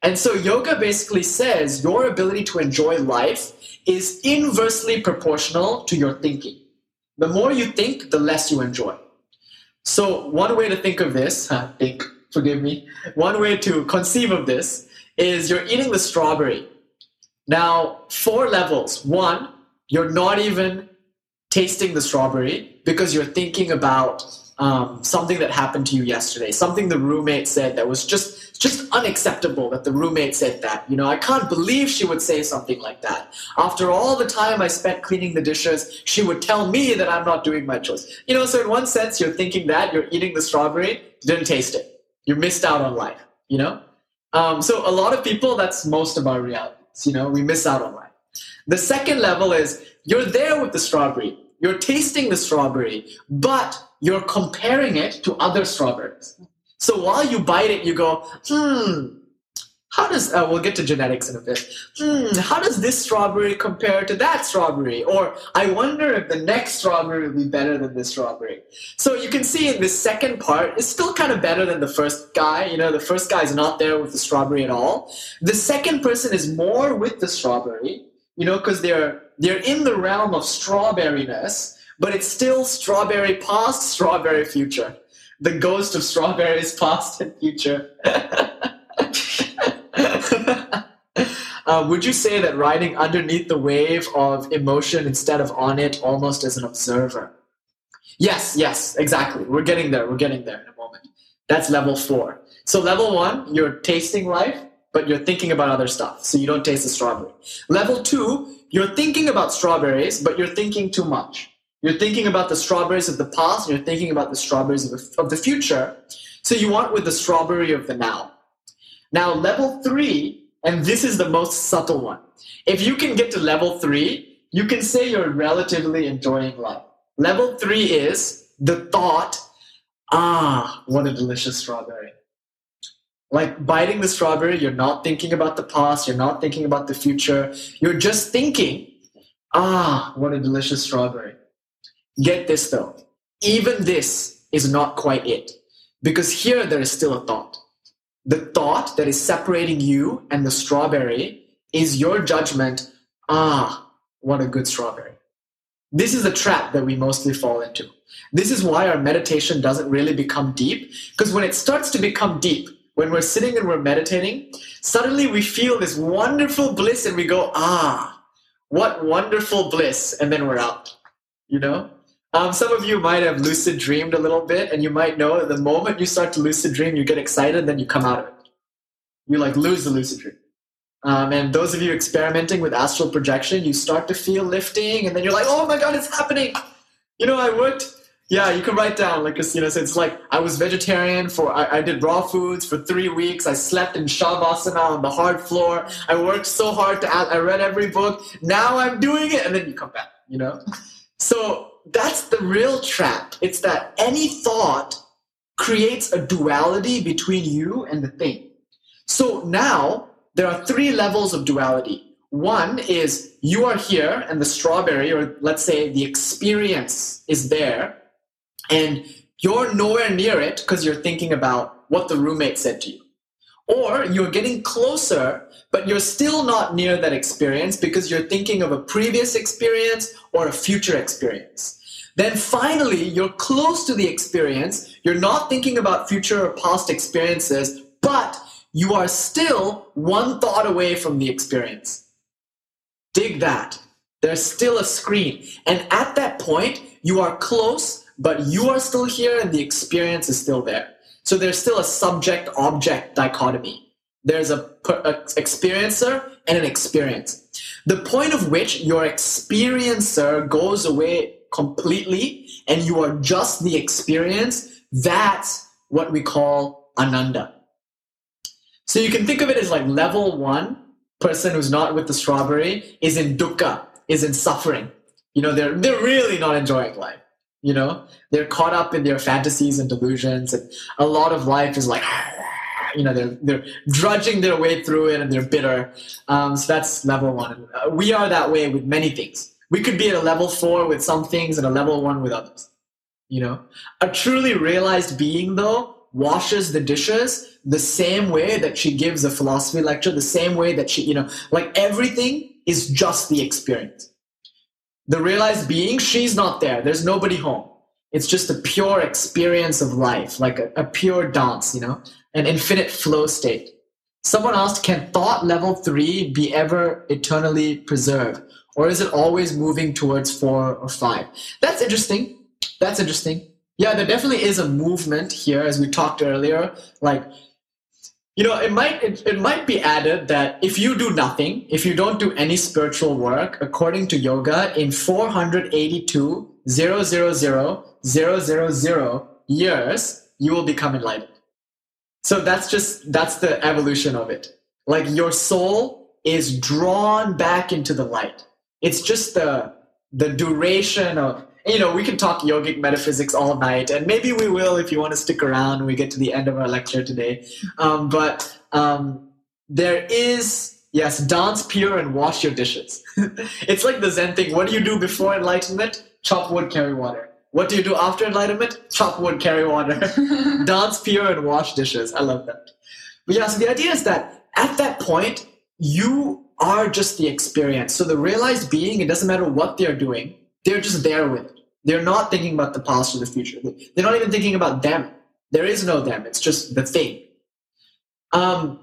B: And so yoga basically says your ability to enjoy life is inversely proportional to your thinking. The more you think, the less you enjoy. So one way to think of this, think, forgive me, one way to conceive of this is you're eating the strawberry. Now, four levels. One, you're not even tasting the strawberry because you're thinking about um, something that happened to you yesterday, something the roommate said that was just just unacceptable that the roommate said that. You know, I can't believe she would say something like that. After all the time I spent cleaning the dishes, she would tell me that I'm not doing my chores. You know, so in one sense, you're thinking that you're eating the strawberry, didn't taste it. You missed out on life. You know, um, so a lot of people, that's most of our realities. You know, we miss out on life. The second level is you're there with the strawberry. You're tasting the strawberry, but you're comparing it to other strawberries. So while you bite it, you go, hmm, how does, uh, we'll get to genetics in a bit. Hmm, how does this strawberry compare to that strawberry? Or I wonder if the next strawberry will be better than this strawberry. So you can see in this second part, it's still kind of better than the first guy. You know, the first guy is not there with the strawberry at all. The second person is more with the strawberry, you know, because they're, they're in the realm of strawberryness, but it's still strawberry past, strawberry future the ghost of strawberries past and future. uh, would you say that riding underneath the wave of emotion instead of on it almost as an observer? Yes, yes, exactly. We're getting there. We're getting there in a moment. That's level four. So, level one, you're tasting life, but you're thinking about other stuff. So, you don't taste the strawberry. Level two, you're thinking about strawberries, but you're thinking too much. You're thinking about the strawberries of the past, and you're thinking about the strawberries of the, of the future. So you want with the strawberry of the now. Now, level three, and this is the most subtle one. If you can get to level three, you can say you're relatively enjoying life. Level three is the thought, ah, what a delicious strawberry. Like biting the strawberry, you're not thinking about the past, you're not thinking about the future, you're just thinking, ah, what a delicious strawberry. Get this though, even this is not quite it, because here there is still a thought. The thought that is separating you and the strawberry is your judgment, ah, what a good strawberry. This is the trap that we mostly fall into. This is why our meditation doesn't really become deep, because when it starts to become deep, when we're sitting and we're meditating, suddenly we feel this wonderful bliss and we go, ah, what wonderful bliss, and then we're out. You know? Um, some of you might have lucid dreamed a little bit, and you might know that the moment you start to lucid dream, you get excited, and then you come out of it. You like lose the lucid dream. Um, and those of you experimenting with astral projection, you start to feel lifting, and then you're like, oh my god, it's happening. You know, I worked. Yeah, you can write down, like Christina said, it's like I was vegetarian for, I, I did raw foods for three weeks. I slept in Shavasana on the hard floor. I worked so hard to, I read every book. Now I'm doing it. And then you come back, you know? So that's the real trap. It's that any thought creates a duality between you and the thing. So now there are three levels of duality. One is you are here and the strawberry, or let's say the experience is there, and you're nowhere near it because you're thinking about what the roommate said to you. Or you're getting closer, but you're still not near that experience because you're thinking of a previous experience or a future experience. Then finally, you're close to the experience. You're not thinking about future or past experiences, but you are still one thought away from the experience. Dig that. There's still a screen. And at that point, you are close, but you are still here and the experience is still there. So there's still a subject object dichotomy. There's a, a, experiencer and an experience. The point of which your experiencer goes away completely and you are just the experience, that's what we call ananda. So you can think of it as like level one person who's not with the strawberry is in dukkha, is in suffering. You know, they're they're really not enjoying life. You know, they're caught up in their fantasies and delusions, and a lot of life is like, you know, they're they're drudging their way through it, and they're bitter. Um, so that's level one. Uh, we are that way with many things. We could be at a level four with some things and a level one with others. You know, a truly realized being, though, washes the dishes the same way that she gives a philosophy lecture, the same way that she, you know, like everything is just the experience. The realized being, she's not there. There's nobody home. It's just a pure experience of life, like a, a pure dance, you know, an infinite flow state. Someone asked, can thought level three be ever eternally preserved? Or is it always moving towards four or five? That's interesting. That's interesting. Yeah, there definitely is a movement here, as we talked earlier. Like, you know, it might it, it might be added that if you do nothing, if you don't do any spiritual work, according to yoga, in 482 years, you will become enlightened. So that's just that's the evolution of it. Like your soul is drawn back into the light. It's just the the duration of you know, we can talk yogic metaphysics all night, and maybe we will if you want to stick around we get to the end of our lecture today. Um, but um, there is, yes, dance pure and wash your dishes. it's like the Zen thing. What do you do before enlightenment? Chop wood, carry water. What do you do after enlightenment? Chop wood, carry water. dance pure and wash dishes. I love that. But yeah, so the idea is that at that point, you are just the experience. So the realized being, it doesn't matter what they're doing, they're just there with it. They're not thinking about the past or the future. They're not even thinking about them. There is no them. It's just the thing. Um,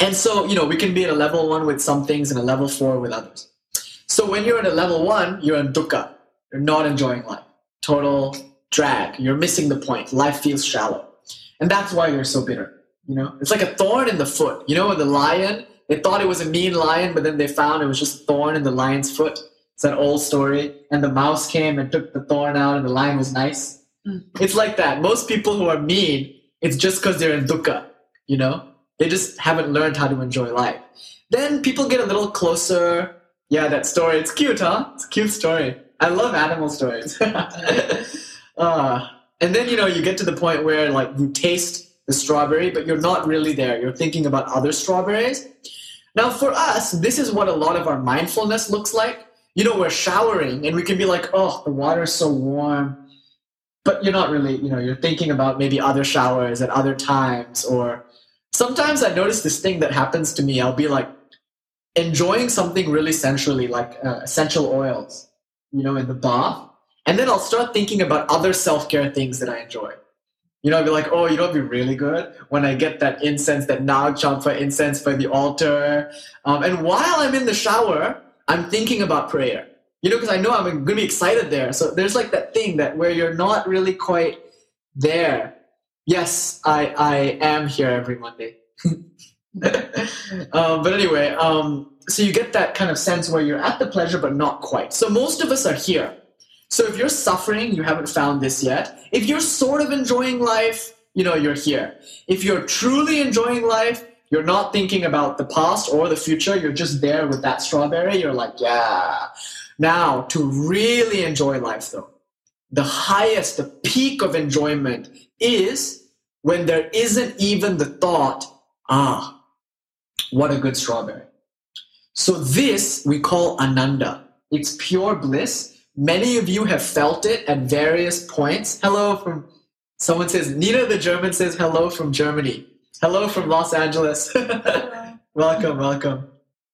B: and so, you know, we can be at a level one with some things and a level four with others. So when you're at a level one, you're in dukkha. You're not enjoying life. Total drag. You're missing the point. Life feels shallow. And that's why you're so bitter. You know, it's like a thorn in the foot. You know, the lion, they thought it was a mean lion, but then they found it was just a thorn in the lion's foot. It's an old story. And the mouse came and took the thorn out, and the lion was nice. Mm. It's like that. Most people who are mean, it's just because they're in dukkha, you know? They just haven't learned how to enjoy life. Then people get a little closer. Yeah, that story. It's cute, huh? It's a cute story. I love animal stories. uh, and then, you know, you get to the point where, like, you taste the strawberry, but you're not really there. You're thinking about other strawberries. Now, for us, this is what a lot of our mindfulness looks like. You know, we're showering and we can be like, oh, the water's so warm. But you're not really, you know, you're thinking about maybe other showers at other times. Or sometimes I notice this thing that happens to me. I'll be like enjoying something really sensually, like uh, essential oils, you know, in the bath. And then I'll start thinking about other self care things that I enjoy. You know, I'd be like, oh, you know, it'd be really good when I get that incense, that Nag Champa incense by the altar. Um, and while I'm in the shower, I'm thinking about prayer. You know, because I know I'm going to be excited there. So there's like that thing that where you're not really quite there. Yes, I, I am here every Monday. um, but anyway, um, so you get that kind of sense where you're at the pleasure, but not quite. So most of us are here. So if you're suffering, you haven't found this yet. If you're sort of enjoying life, you know, you're here. If you're truly enjoying life, you're not thinking about the past or the future. You're just there with that strawberry. You're like, yeah. Now, to really enjoy life, though, the highest, the peak of enjoyment is when there isn't even the thought, ah, what a good strawberry. So, this we call ananda. It's pure bliss Many of you have felt it at various points. Hello from someone says Nina the German says hello from Germany. Hello from Los Angeles. welcome, welcome.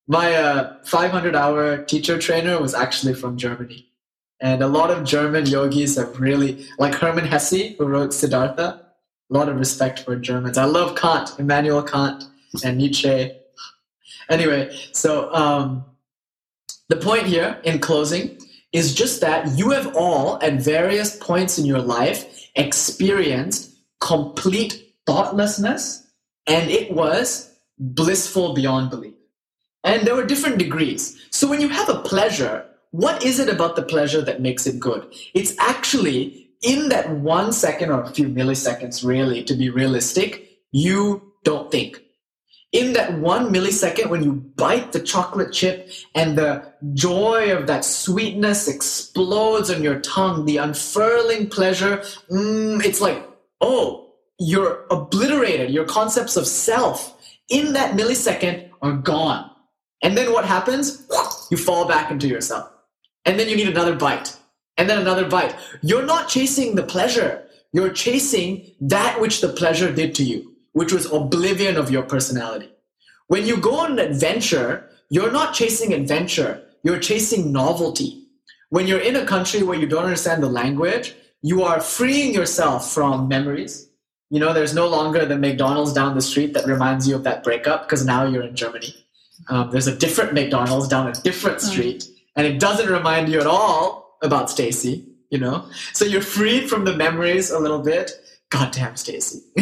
B: My uh, 500 hour teacher trainer was actually from Germany. And a lot of German yogis have really, like Hermann Hesse, who wrote Siddhartha, a lot of respect for Germans. I love Kant, Immanuel Kant, and Nietzsche. Anyway, so um, the point here in closing is just that you have all, at various points in your life, experienced complete thoughtlessness, and it was blissful beyond belief. And there were different degrees. So when you have a pleasure, what is it about the pleasure that makes it good? It's actually in that one second or a few milliseconds, really, to be realistic, you don't think in that one millisecond when you bite the chocolate chip and the joy of that sweetness explodes on your tongue, the unfurling pleasure, mm, it's like, oh, you're obliterated. Your concepts of self in that millisecond are gone. And then what happens? You fall back into yourself. And then you need another bite. And then another bite. You're not chasing the pleasure. You're chasing that which the pleasure did to you which was oblivion of your personality. When you go on an adventure, you're not chasing adventure, you're chasing novelty. When you're in a country where you don't understand the language, you are freeing yourself from memories. You know, there's no longer the McDonald's down the street that reminds you of that breakup because now you're in Germany. Um, there's a different McDonald's down a different hmm. street, and it doesn't remind you at all about Stacy. You know, so you're freed from the memories a little bit, goddamn Stacy.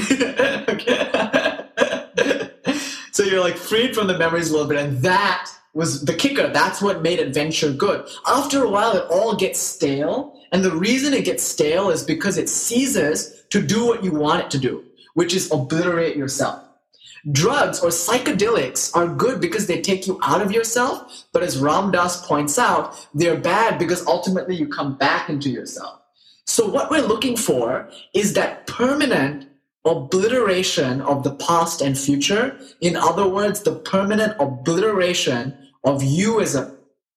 B: so you're like freed from the memories a little bit, and that was the kicker. That's what made adventure good. After a while, it all gets stale, and the reason it gets stale is because it ceases to do what you want it to do, which is obliterate yourself. Drugs or psychedelics are good because they take you out of yourself, but as Ram Dass points out, they're bad because ultimately you come back into yourself. So, what we're looking for is that permanent obliteration of the past and future. In other words, the permanent obliteration of you as an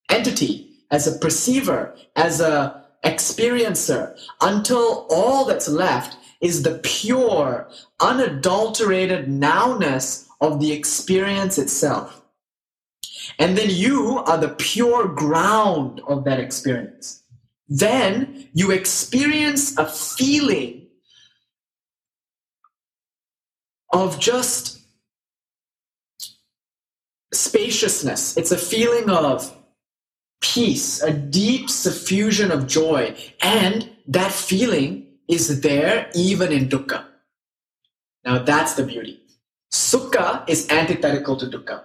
B: entity, as a perceiver, as a experiencer, until all that's left is the pure, unadulterated nowness of the experience itself. And then you are the pure ground of that experience then you experience a feeling of just spaciousness. It's a feeling of peace, a deep suffusion of joy. And that feeling is there even in dukkha. Now that's the beauty. Sukha is antithetical to dukkha.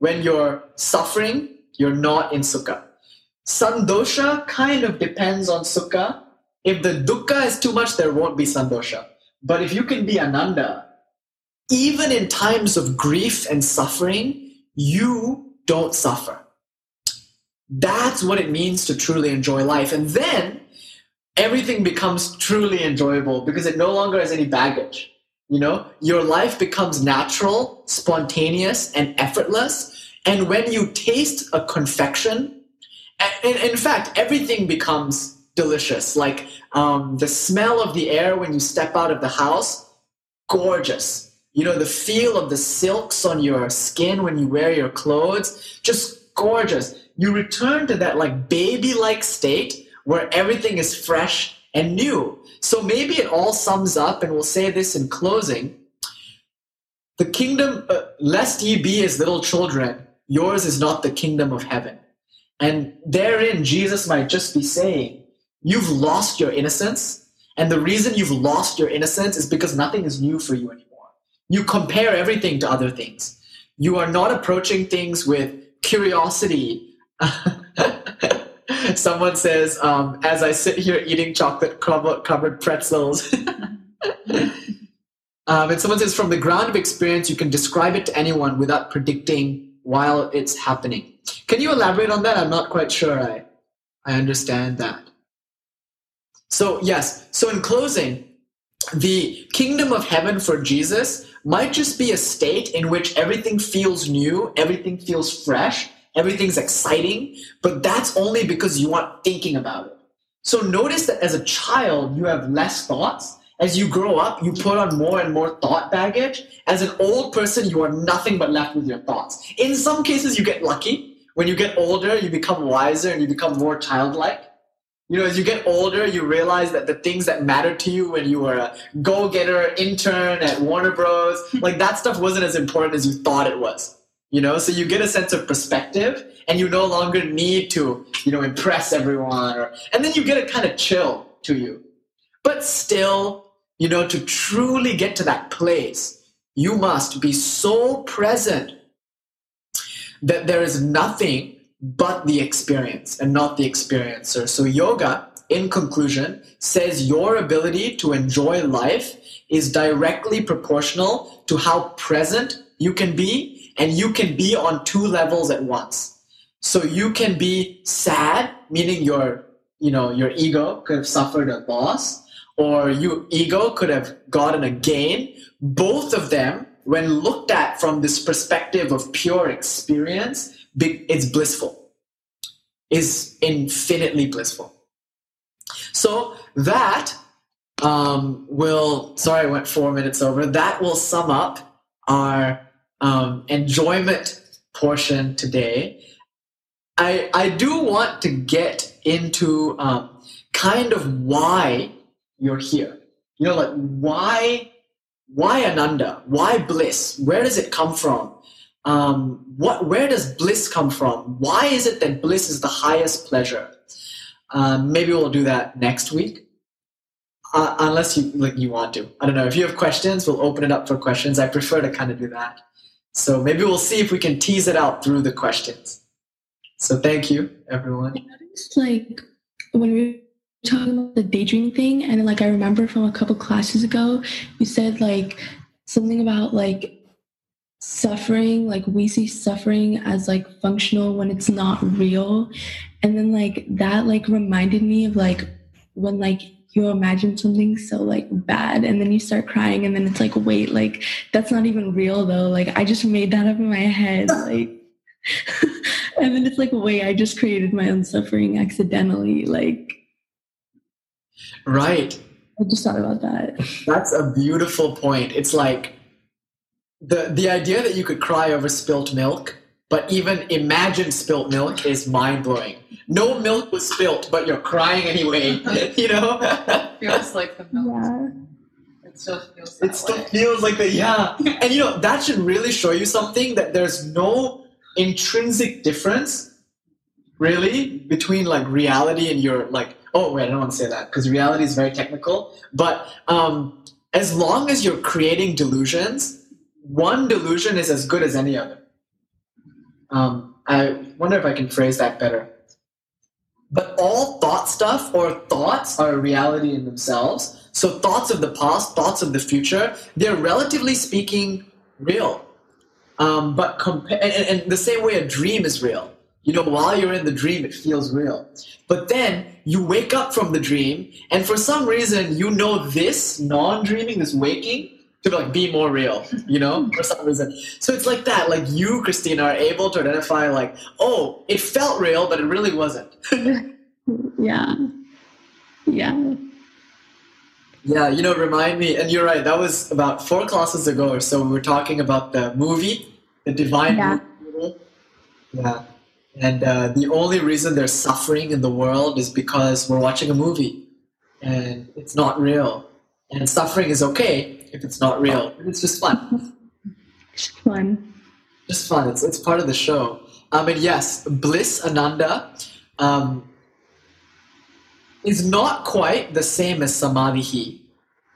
B: When you're suffering, you're not in sukha. Santosha kind of depends on sukha. If the dukkha is too much, there won't be santosha. But if you can be ananda, even in times of grief and suffering, you don't suffer. That's what it means to truly enjoy life. And then everything becomes truly enjoyable because it no longer has any baggage. You know, your life becomes natural, spontaneous, and effortless. And when you taste a confection, and in fact, everything becomes delicious. Like um, the smell of the air when you step out of the house, gorgeous. You know, the feel of the silks on your skin when you wear your clothes, just gorgeous. You return to that like baby like state where everything is fresh and new. So maybe it all sums up, and we'll say this in closing. The kingdom, uh, lest ye be as little children, yours is not the kingdom of heaven. And therein, Jesus might just be saying, You've lost your innocence. And the reason you've lost your innocence is because nothing is new for you anymore. You compare everything to other things. You are not approaching things with curiosity. Someone says, um, as I sit here eating chocolate covered pretzels. um, and someone says, from the ground of experience, you can describe it to anyone without predicting while it's happening. Can you elaborate on that? I'm not quite sure I, I understand that. So, yes, so in closing, the kingdom of heaven for Jesus might just be a state in which everything feels new, everything feels fresh, everything's exciting, but that's only because you aren't thinking about it. So notice that as a child, you have less thoughts. As you grow up, you put on more and more thought baggage. As an old person, you are nothing but left with your thoughts. In some cases, you get lucky. When you get older, you become wiser and you become more childlike. You know, as you get older, you realize that the things that mattered to you when you were a go-getter intern at Warner Bros, like that stuff wasn't as important as you thought it was you know so you get a sense of perspective and you no longer need to you know impress everyone or and then you get a kind of chill to you. But still you know to truly get to that place you must be so present that there is nothing but the experience and not the experiencer. So yoga in conclusion says your ability to enjoy life is directly proportional to how present you can be and you can be on two levels at once. So you can be sad, meaning your, you know, your ego could have suffered a loss, or your ego could have gotten a gain. Both of them, when looked at from this perspective of pure experience, it's blissful, is infinitely blissful. So that um, will, sorry, I went four minutes over. That will sum up our um, enjoyment portion today, I, I do want to get into um, kind of why you're here. You know, like why why Ananda? Why bliss? Where does it come from? Um, what where does bliss come from? Why is it that bliss is the highest pleasure? Um, maybe we'll do that next week. Uh, unless you like you want to. I don't know. If you have questions, we'll open it up for questions. I prefer to kind of do that. So maybe we'll see if we can tease it out through the questions. So thank you, everyone.
C: Like, when we were talking about the daydream thing, and like I remember from a couple classes ago, you said like something about like suffering, like we see suffering as like functional when it's not real. And then like that like reminded me of like when like you imagine something so like bad and then you start crying and then it's like wait like that's not even real though. Like i just made that up in my head like and then it's like wait i just created my own suffering accidentally like
B: right.
C: I just thought about that.
B: That's a beautiful point. It's like the the idea that you could cry over spilt milk but even imagine spilt milk is mind blowing no milk was spilt, but you're crying anyway. you know,
D: feels like the milk. Yeah. It still feels. it
B: still way. feels like the yeah, and you know that should really show you something that there's no intrinsic difference, really, between like reality and your like. Oh wait, I don't want to say that because reality is very technical. But um, as long as you're creating delusions, one delusion is as good as any other. Um, I wonder if I can phrase that better. But all thought stuff or thoughts are a reality in themselves. So thoughts of the past, thoughts of the future, they're relatively speaking real. Um, but compa- and, and the same way a dream is real. You know, while you're in the dream, it feels real. But then you wake up from the dream, and for some reason, you know this non dreaming, this waking, to be like be more real, you know, for some reason. So it's like that. Like you, Christina, are able to identify like, oh, it felt real, but it really wasn't.
C: yeah. Yeah.
B: Yeah, you know, remind me, and you're right, that was about four classes ago or so. We were talking about the movie, The Divine
C: Yeah.
B: Movie. Yeah. And uh, the only reason there's suffering in the world is because we're watching a movie and it's not real. And suffering is okay if it's not real. It's just fun.
C: It's fun.
B: Just fun. It's, it's part of the show. Um, and yes, Bliss Ananda um, is not quite the same as Samadhi.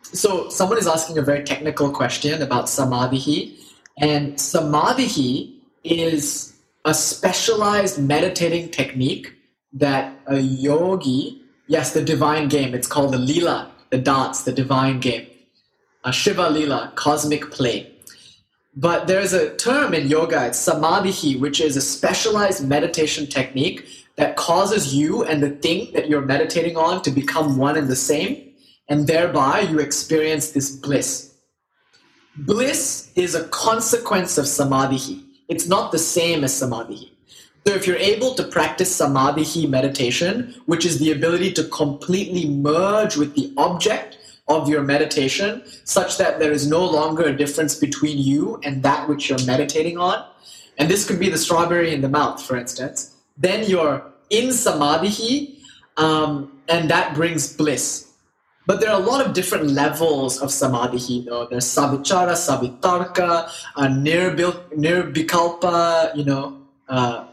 B: So someone is asking a very technical question about Samadhi, and Samadhi is a specialized meditating technique that a yogi, yes, the divine game, it's called the Leela, the dance, the divine game, a Shiva Lila, cosmic play. But there's a term in yoga, it's samadhi, which is a specialized meditation technique that causes you and the thing that you're meditating on to become one and the same, and thereby you experience this bliss. Bliss is a consequence of samadhi. It's not the same as samadhi. So if you're able to practice samadhi meditation, which is the ability to completely merge with the object of your meditation, such that there is no longer a difference between you and that which you're meditating on, and this could be the strawberry in the mouth, for instance, then you're in samadhi, um, and that brings bliss. But there are a lot of different levels of samadhi. Know, there's savichara, savitarka, uh, nirbil, nirvikalpa, you know, uh,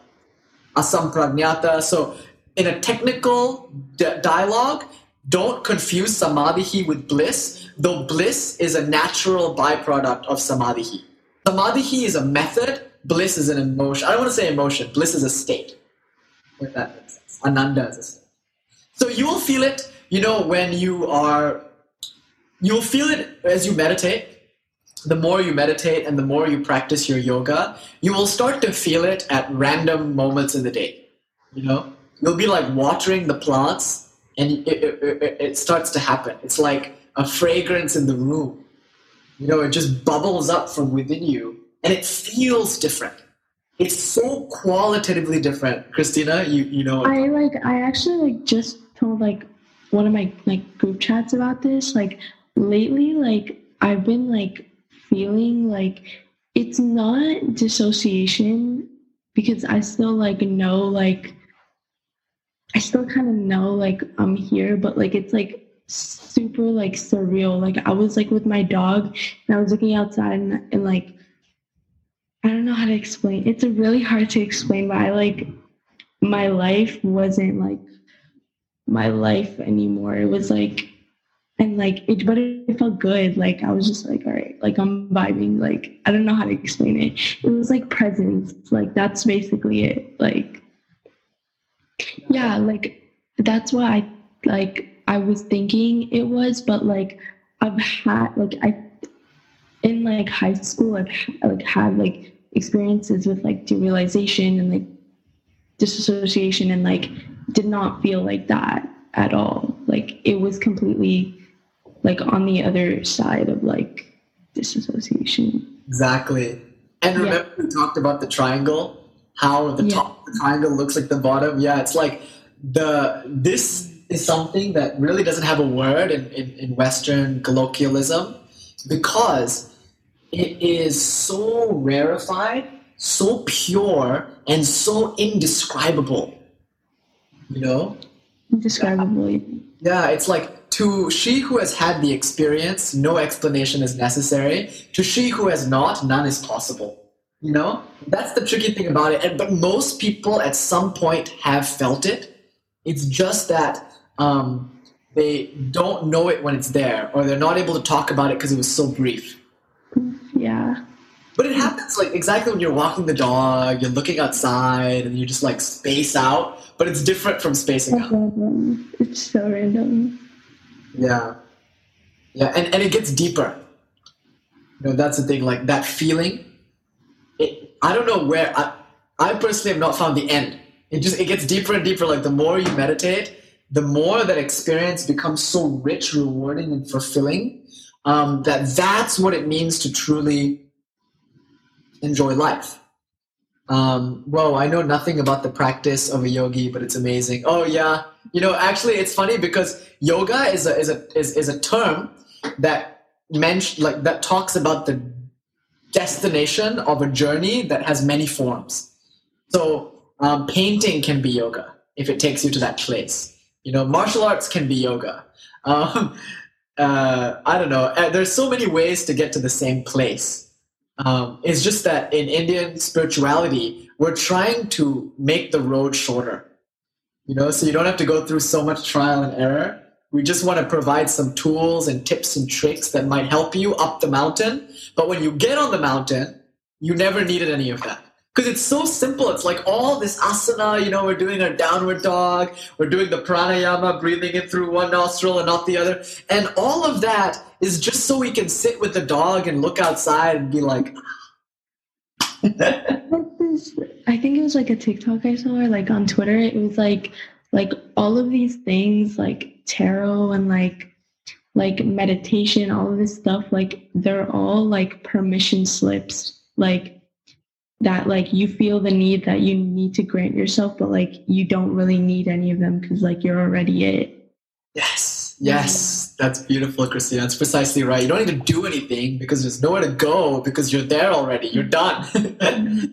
B: asamprajnata. So, in a technical d- dialogue, don't confuse samadhi with bliss, though bliss is a natural byproduct of samadhi. Samadhi is a method, bliss is an emotion. I don't want to say emotion, bliss is a state. If that makes sense. Ananda is a state. So you will feel it, you know, when you are, you'll feel it as you meditate. The more you meditate and the more you practice your yoga, you will start to feel it at random moments in the day. You know, you'll be like watering the plants and it, it, it, starts to happen. It's like a fragrance in the room. You know, it just bubbles up from within you and it feels different. It's so qualitatively different. Christina, you, you know.
C: I like I actually like just told like one of my like group chats about this. Like lately, like I've been like feeling like it's not dissociation because I still like know like I still kind of know like I'm here, but like it's like super like surreal. Like I was like with my dog and I was looking outside and, and like I don't know how to explain. It's really hard to explain, but I like my life wasn't like my life anymore. It was like and like it but it felt good. Like I was just like, all right, like I'm vibing. Like I don't know how to explain it. It was like presence. Like that's basically it. Like yeah, like that's why I like I was thinking it was, but like I've had like I in like high school I've like had like experiences with like derealization and like disassociation and like did not feel like that at all. Like it was completely like on the other side of like disassociation.
B: Exactly. And
C: Yeah.
B: remember we talked about the triangle, how the
C: Yeah.
B: top of the triangle looks like the bottom. Yeah, it's like the this is something that really doesn't have a word in, in, in Western colloquialism because it is so rarefied, so pure, and so indescribable. You know?
C: Indescribably.
B: Yeah, it's like to she who has had the experience, no explanation is necessary. To she who has not, none is possible. You know, that's the tricky thing about it. And but most people at some point have felt it. It's just that um, they don't know it when it's there, or they're not able to talk about it because it was so brief.
C: Yeah.
B: But it happens like exactly when you're walking the dog, you're looking outside, and you just like space out. But it's different from spacing out.
C: It's so random.
B: Yeah. Yeah, and, and it gets deeper. You know, that's the thing, like that feeling. I don't know where I, I personally have not found the end. It just it gets deeper and deeper. Like the more you meditate, the more that experience becomes so rich, rewarding, and fulfilling. um, that that's what it means to truly enjoy life. Um, whoa, I know nothing about the practice of a yogi, but it's amazing. Oh yeah, you know, actually, it's funny because yoga is a is a is, is a term that mention like that talks about the destination of a journey that has many forms. So um, painting can be yoga if it takes you to that place. You know, martial arts can be yoga. Um, uh, I don't know. Uh, there's so many ways to get to the same place. Um, it's just that in Indian spirituality, we're trying to make the road shorter. You know, so you don't have to go through so much trial and error. We just want to provide some tools and tips and tricks that might help you up the mountain. But when you get on the mountain, you never needed any of that because it's so simple. It's like all this asana, you know, we're doing our downward dog, we're doing the pranayama, breathing in through one nostril and not the other. And all of that is just so we can sit with the dog and look outside and be like,
C: I think it was like a TikTok I saw or like on Twitter. It was like like all of these things like tarot and like like meditation, all of this stuff, like they're all like permission slips. Like that like you feel the need that you need to grant yourself but like you don't really need any of them because like you're already it.
B: Yes. Yes. That's beautiful christina. That's precisely right. You don't need to do anything because there's nowhere to go because you're there already. You're done.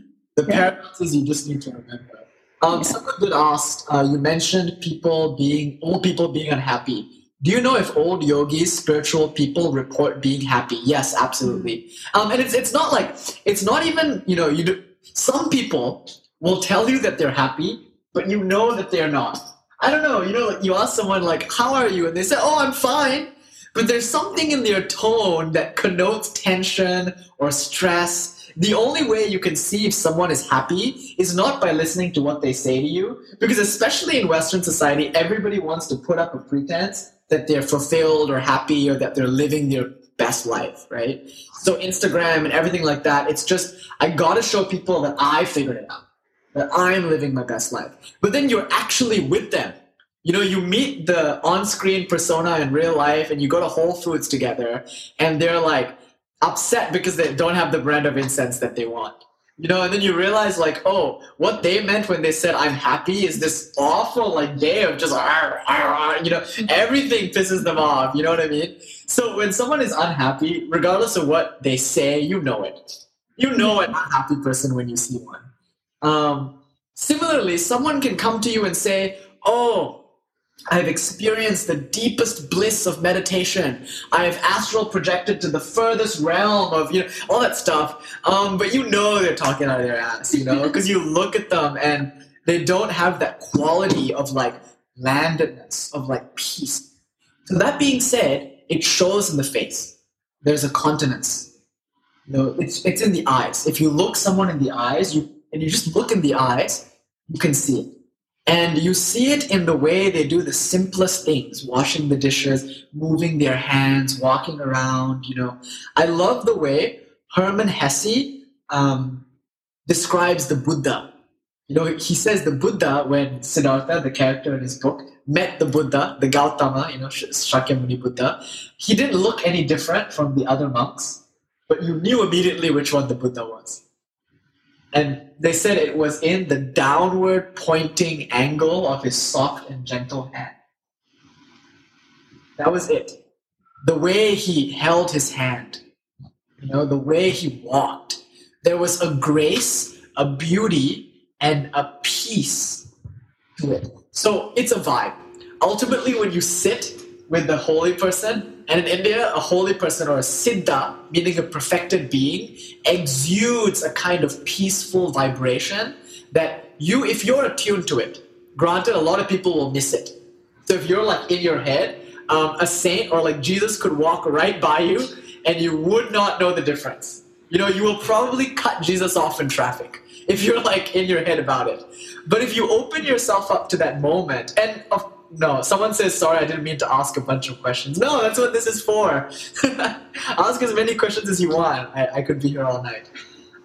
B: The yeah. paradox is you just need to remember um, yeah. someone did ask uh, you mentioned people being old people being unhappy do you know if old yogis, spiritual people report being happy? Yes, absolutely. Um, and it's it's not like it's not even you know you do, some people will tell you that they're happy, but you know that they're not. I don't know. You know, you ask someone like, "How are you?" and they say, "Oh, I'm fine," but there's something in their tone that connotes tension or stress the only way you can see if someone is happy is not by listening to what they say to you, because especially in Western society, everybody wants to put up a pretense that they're fulfilled or happy or that they're living their best life, right? So Instagram and everything like that, it's just, I gotta show people that I figured it out, that I'm living my best life. But then you're actually with them. You know, you meet the on screen persona in real life and you go to Whole Foods together and they're like upset because they don't have the brand of incense that they want. You know and then you realize like oh what they meant when they said i'm happy is this awful like day of just you know everything pisses them off you know what i mean? So when someone is unhappy regardless of what they say you know it. You know an unhappy person when you see one. Um, similarly someone can come to you and say oh I've experienced the deepest bliss of meditation. I've astral projected to the furthest realm of you know all that stuff. Um, but you know they're talking out of their ass, you know, because you look at them and they don't have that quality of like landedness, of like peace. So that being said, it shows in the face. There's a continence. You know, it's it's in the eyes. If you look someone in the eyes, you and you just look in the eyes, you can see it. And you see it in the way they do the simplest things washing the dishes, moving their hands, walking around. You know, I love the way Hermann Hesse um, describes the Buddha. You know, he says the Buddha, when Siddhartha, the character in his book, met the Buddha, the Gautama, you know, Shakyamuni Buddha, he didn't look any different from the other monks, but you knew immediately which one the Buddha was. And they said it was in the downward pointing angle of his soft and gentle hand. That was it. The way he held his hand, you know, the way he walked. There was a grace, a beauty, and a peace to it. So it's a vibe. Ultimately, when you sit with the holy person, and in India, a holy person or a siddha, meaning a perfected being, exudes a kind of peaceful vibration that you, if you're attuned to it, granted, a lot of people will miss it. So if you're like in your head, um, a saint or like Jesus could walk right by you and you would not know the difference. You know, you will probably cut Jesus off in traffic if you're like in your head about it. But if you open yourself up to that moment, and of no, someone says, sorry, I didn't mean to ask a bunch of questions. No, that's what this is for. ask as many questions as you want. I, I could be here all night.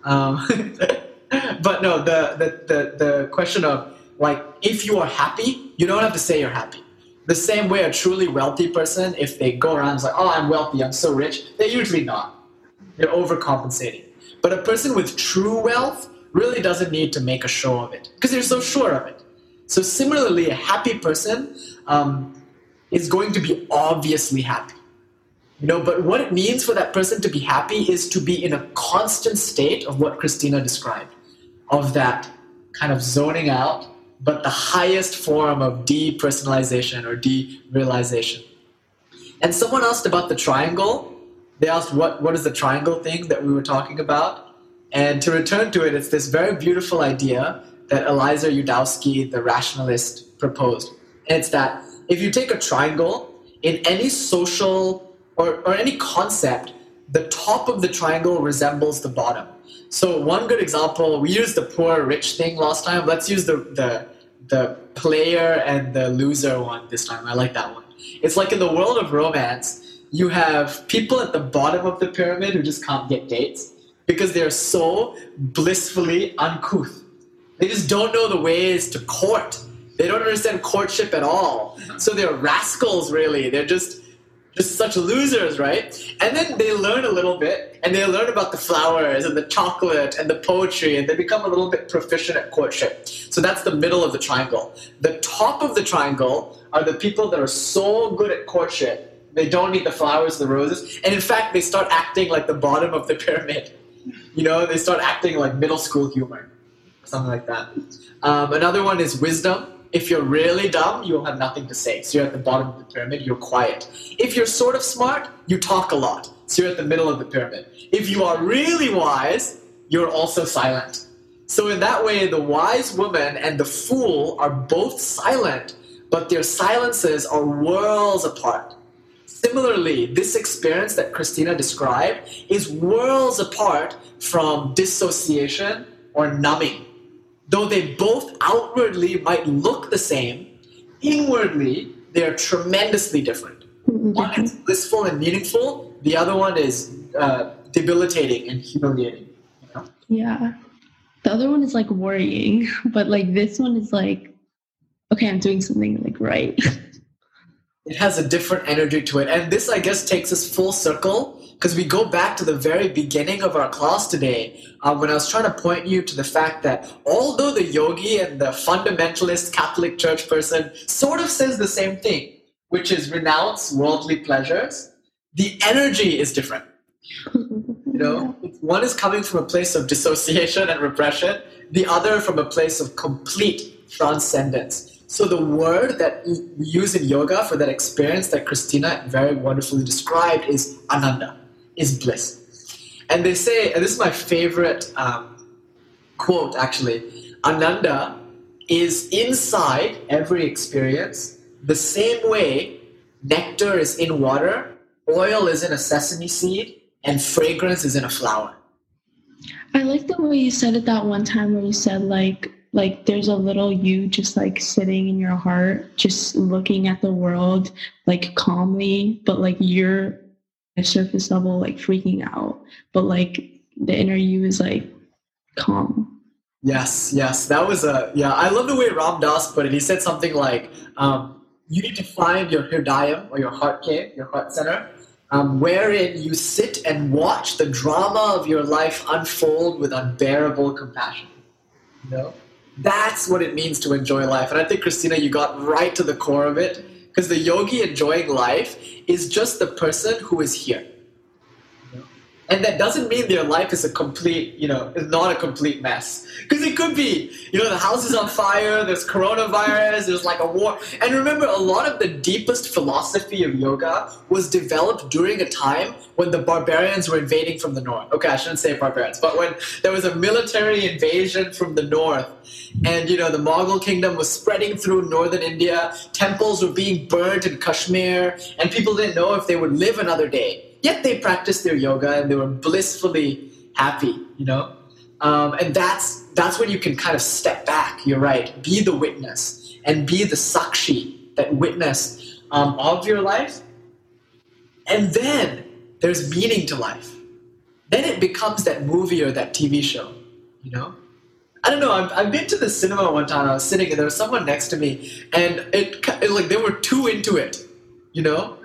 B: Um, but no, the, the, the, the question of, like, if you are happy, you don't have to say you're happy. The same way a truly wealthy person, if they go around and say, oh, I'm wealthy, I'm so rich, they're usually not. They're overcompensating. But a person with true wealth really doesn't need to make a show of it because they're so sure of it. So similarly, a happy person um, is going to be obviously happy. You know, but what it means for that person to be happy is to be in a constant state of what Christina described, of that kind of zoning out, but the highest form of depersonalization or derealization. And someone asked about the triangle. They asked what, what is the triangle thing that we were talking about? And to return to it, it's this very beautiful idea that Eliezer Yudkowsky, the rationalist, proposed. And it's that if you take a triangle in any social or, or any concept, the top of the triangle resembles the bottom. So one good example, we used the poor rich thing last time. Let's use the, the, the player and the loser one this time. I like that one. It's like in the world of romance, you have people at the bottom of the pyramid who just can't get dates because they're so blissfully uncouth. They just don't know the ways to court. They don't understand courtship at all. So they're rascals, really. They're just just such losers, right? And then they learn a little bit, and they learn about the flowers and the chocolate and the poetry, and they become a little bit proficient at courtship. So that's the middle of the triangle. The top of the triangle are the people that are so good at courtship, they don't need the flowers, the roses, and in fact, they start acting like the bottom of the pyramid. You know, they start acting like middle school humor, something like that. Um, another one is wisdom if you're really dumb, you'll have nothing to say. So you're at the bottom of the pyramid, you're quiet. If you're sort of smart, you talk a lot. So you're at the middle of the pyramid. If you are really wise, you're also silent. So in that way, the wise woman and the fool are both silent, but their silences are worlds apart. Similarly, this experience that Christina described is worlds apart from dissociation or numbing though they both outwardly might look the same, inwardly they are tremendously different. One is blissful and meaningful, the other one is uh, debilitating and humiliating. You know?
C: Yeah. The other one is like worrying, but like this one is like, okay, I'm doing something like right.
B: it has a different energy to it. And this, I guess, takes us full circle because we go back to the very beginning of our class today uh, when I was trying to point you to the fact that although the yogi and the fundamentalist Catholic Church person sort of says the same thing, which is renounce worldly pleasures, the energy is different. You know, one is coming from a place of dissociation and repression, the other from a place of complete transcendence. So the word that we use in yoga for that experience that Christina very wonderfully described is ananda is bliss. And they say, and this is my favorite um, quote actually Ananda is inside every experience the same way nectar is in water, oil is in a sesame seed, and fragrance is in a flower.
C: I like the way you said it that one time where you said like like there's a little you just like sitting in your heart just looking at the world like calmly but like you're surface level like freaking out but like the inner you is like calm.
B: Yes yes that was a yeah i love the way ram dass put it. He said something like um, you need to find your hridayam or your heart cave your heart center um, wherein you sit and watch the drama of your life unfold with unbearable compassion. You know? That's what it means to enjoy life and i think christina you got right to the core of it because the yogi enjoying life is just the person who is here. And that doesn't mean their life is a complete, you know, is not a complete mess. Because it could be, you know, the house is on fire, there's coronavirus, there's like a war. And remember, a lot of the deepest philosophy of yoga was developed during a time when the barbarians were invading from the north. Okay, I shouldn't say barbarians, but when there was a military invasion from the north, and you know the Mughal kingdom was spreading through northern India, temples were being burnt in Kashmir, and people didn't know if they would live another day yet they practiced their yoga and they were blissfully happy, you know? Um, and that's, that's when you can kind of step back, you're right, be the witness and be the sakshi, that witness um, of your life. And then there's meaning to life. Then it becomes that movie or that TV show, you know? I don't know. I've, I've been to the cinema one time. I was sitting and there was someone next to me, and it, it like they were too into it. You know,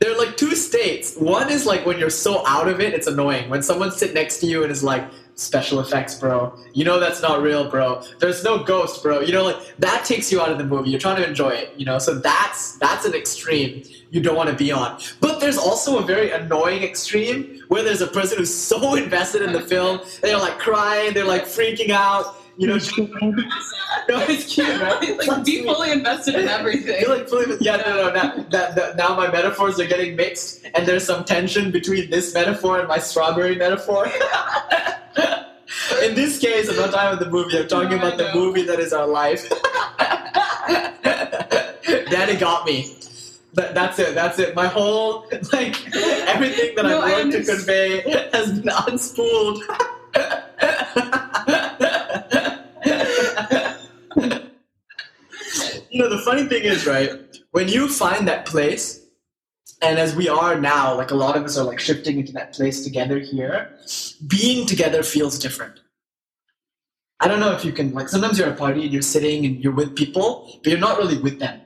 B: there are like two states. One is like when you're so out of it, it's annoying. When someone sit next to you and is like, special effects, bro. You know that's not real, bro. There's no ghost, bro. You know, like that takes you out of the movie. You're trying to enjoy it, you know. So that's that's an extreme you don't want to be on. But there's also a very annoying extreme where there's a person who's so invested in the film, they're like crying, they're like freaking out. You know, no, it's cute, right?
D: like be fully invested in everything.
B: You're like fully, yeah, no, no, now, that, that, now my metaphors are getting mixed, and there's some tension between this metaphor and my strawberry metaphor. in this case, I'm not talking about the movie. I'm talking
D: No,
B: about the movie that is our life. Daddy got me. That, that's it. That's it. My whole like everything that
D: No,
B: I've
D: I
B: learned to convey has been unspooled. Know, the funny thing is, right? When you find that place, and as we are now, like a lot of us are like shifting into that place together here, being together feels different. I don't know if you can like sometimes you're at a party and you're sitting and you're with people, but you're not really with them.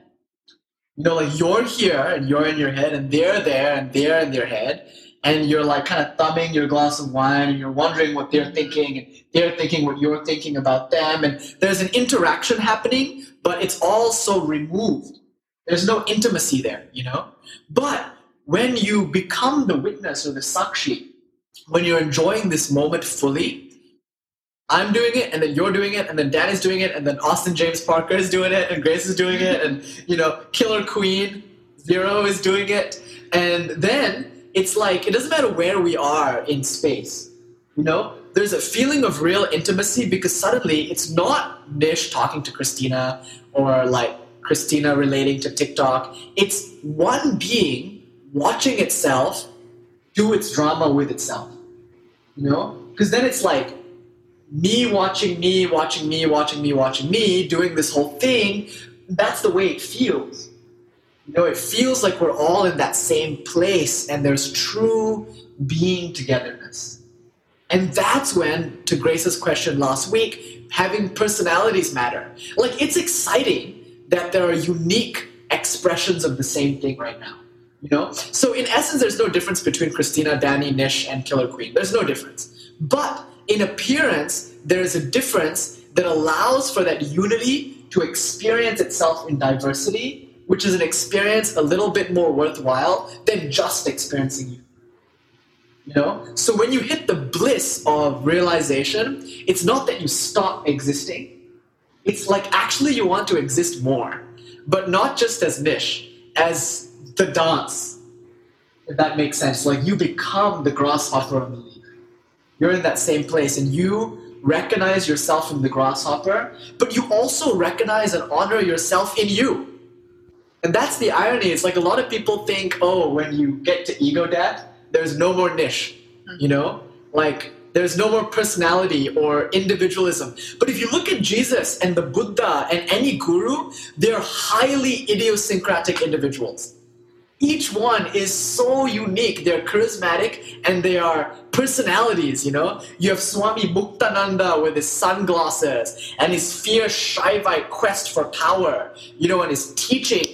B: You know, like you're here and you're in your head and they're there and they're in their head and you're like kind of thumbing your glass of wine and you're wondering what they're thinking and they're thinking what you're thinking about them and there's an interaction happening, but it's all so removed. There's no intimacy there, you know? But when you become the witness or the sakshi, when you're enjoying this moment fully, I'm doing it, and then you're doing it, and then Dan is doing it, and then Austin James Parker is doing it, and Grace is doing it, and you know, Killer Queen Zero is doing it, and then it's like it doesn't matter where we are in space, you know. There's a feeling of real intimacy because suddenly it's not Nish talking to Christina or like Christina relating to TikTok. It's one being watching itself do its drama with itself, you know. Because then it's like me watching me, watching me, watching me, watching me, doing this whole thing, that's the way it feels. You know, it feels like we're all in that same place and there's true being togetherness. And that's when, to Grace's question last week, having personalities matter. Like, it's exciting that there are unique expressions of the same thing right now. You know? So, in essence, there's no difference between Christina, Danny, Nish, and Killer Queen. There's no difference. But in appearance, there is a difference that allows for that unity to experience itself in diversity, which is an experience a little bit more worthwhile than just experiencing you. Know? So when you hit the bliss of realization, it's not that you stop existing. It's like actually you want to exist more, but not just as Nish, as the dance. If that makes sense. Like you become the grasshopper of the leaf. You're in that same place and you recognize yourself in the grasshopper, but you also recognize and honor yourself in you. And that's the irony. It's like a lot of people think, oh, when you get to ego death, there's no more Nish, you know? Like, there's no more personality or individualism. But if you look at Jesus and the Buddha and any guru, they're highly idiosyncratic individuals. Each one is so unique. They're charismatic and they are personalities, you know? You have Swami Muktananda with his sunglasses and his fierce Shaivite quest for power, you know, and his teaching.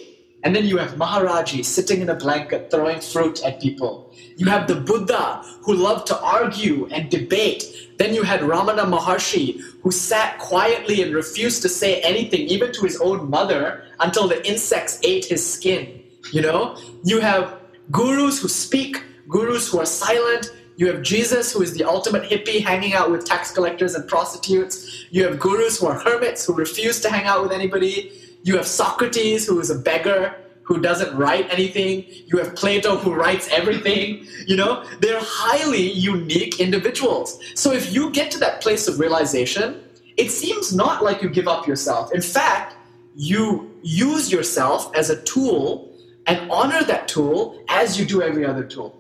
B: And then you have Maharaji sitting in a blanket throwing fruit at people. You have the Buddha who loved to argue and debate. Then you had Ramana Maharshi who sat quietly and refused to say anything, even to his own mother, until the insects ate his skin. You know? You have gurus who speak, gurus who are silent. You have Jesus, who is the ultimate hippie, hanging out with tax collectors and prostitutes. You have gurus who are hermits, who refuse to hang out with anybody. You have Socrates, who is a beggar, who doesn't write anything. You have Plato, who writes everything. You know, they're highly unique individuals. So if you get to that place of realization, it seems not like you give up yourself. In fact, you use yourself as a tool and honor that tool as you do every other tool.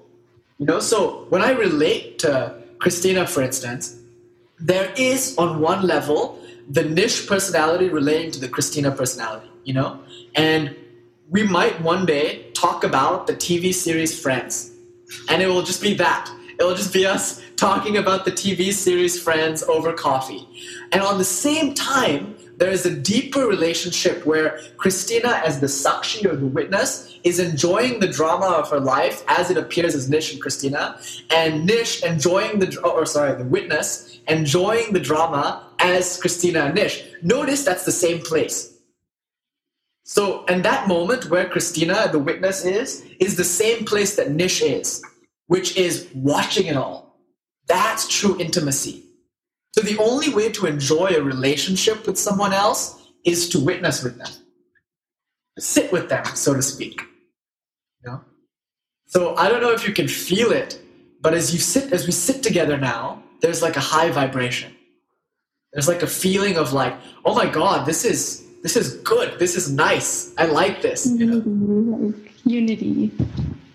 B: You know, so when I relate to Christina, for instance, there is on one level the Nish personality relating to the Christina personality, you know? And we might one day talk about the TV series Friends. And it will just be that. It'll just be us talking about the TV series Friends over coffee. And on the same time, there is a deeper relationship where Christina, as the Sakshi or the witness, is enjoying the drama of her life as it appears as Nish and Christina, and Nish enjoying the, or sorry, the witness enjoying the drama as Christina and Nish. Notice that's the same place. So, and that moment where Christina, the witness, is, is the same place that Nish is, which is watching it all. That's true intimacy. So, the only way to enjoy a relationship with someone else is to witness with them, sit with them, so to speak. So, I don't know if you can feel it, but as you sit, as we sit together now, there's like a high vibration. There's like a feeling of like, oh my God, this is this is good. This is nice. I like this. You know? Mm-hmm.
C: Unity.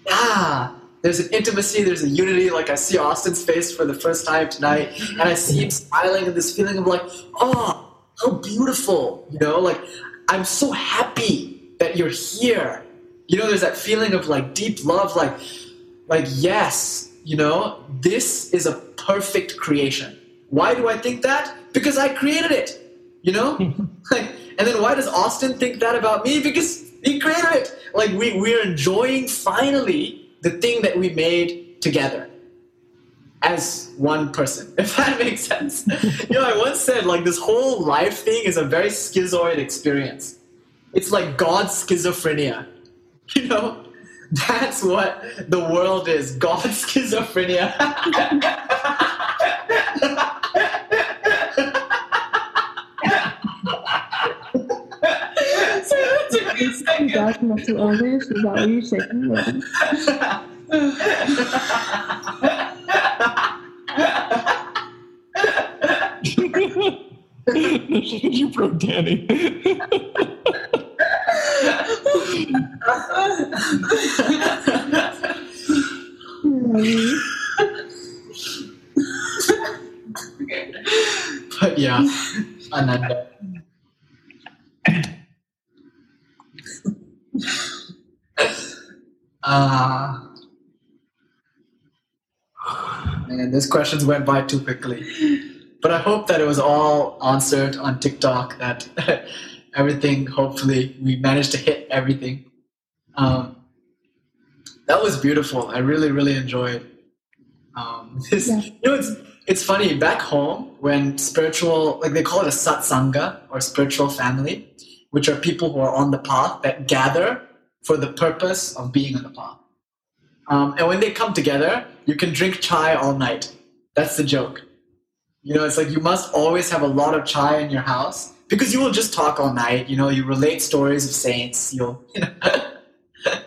B: Yeah. There's an intimacy, there's a unity. Like I see Austin's face for the first time tonight, and I see him smiling and this feeling of like, oh, how beautiful. You know, like I'm so happy that you're here. You know, there's that feeling of like deep love, like, like, yes, you know, this is a perfect creation. Why do I think that? Because I created it. You know? like and then why does Austin think that about me? Because he created it. Like we, we're enjoying finally the thing that we made together as one person, if that makes sense. you know, I once said like this whole life thing is a very schizoid experience. It's like God's schizophrenia. You know? That's what the world is. God's schizophrenia.
C: God's mental illness? Is that what you're saying?
E: you broke Danny.
B: but yeah, Ananda. Ah. Man, these questions went by too quickly. But I hope that it was all answered on TikTok, that everything, hopefully, we managed to hit everything. Um, that was beautiful. I really, really enjoyed um, this.
C: Yeah.
B: You know, it's, it's funny, back home, when spiritual, like they call it a satsanga or spiritual family, which are people who are on the path that gather for the purpose of being on the path. Um, and when they come together, you can drink chai all night. That's the joke. You know, it's like you must always have a lot of chai in your house because you will just talk all night. You know, you relate stories of saints. You'll, you know, it's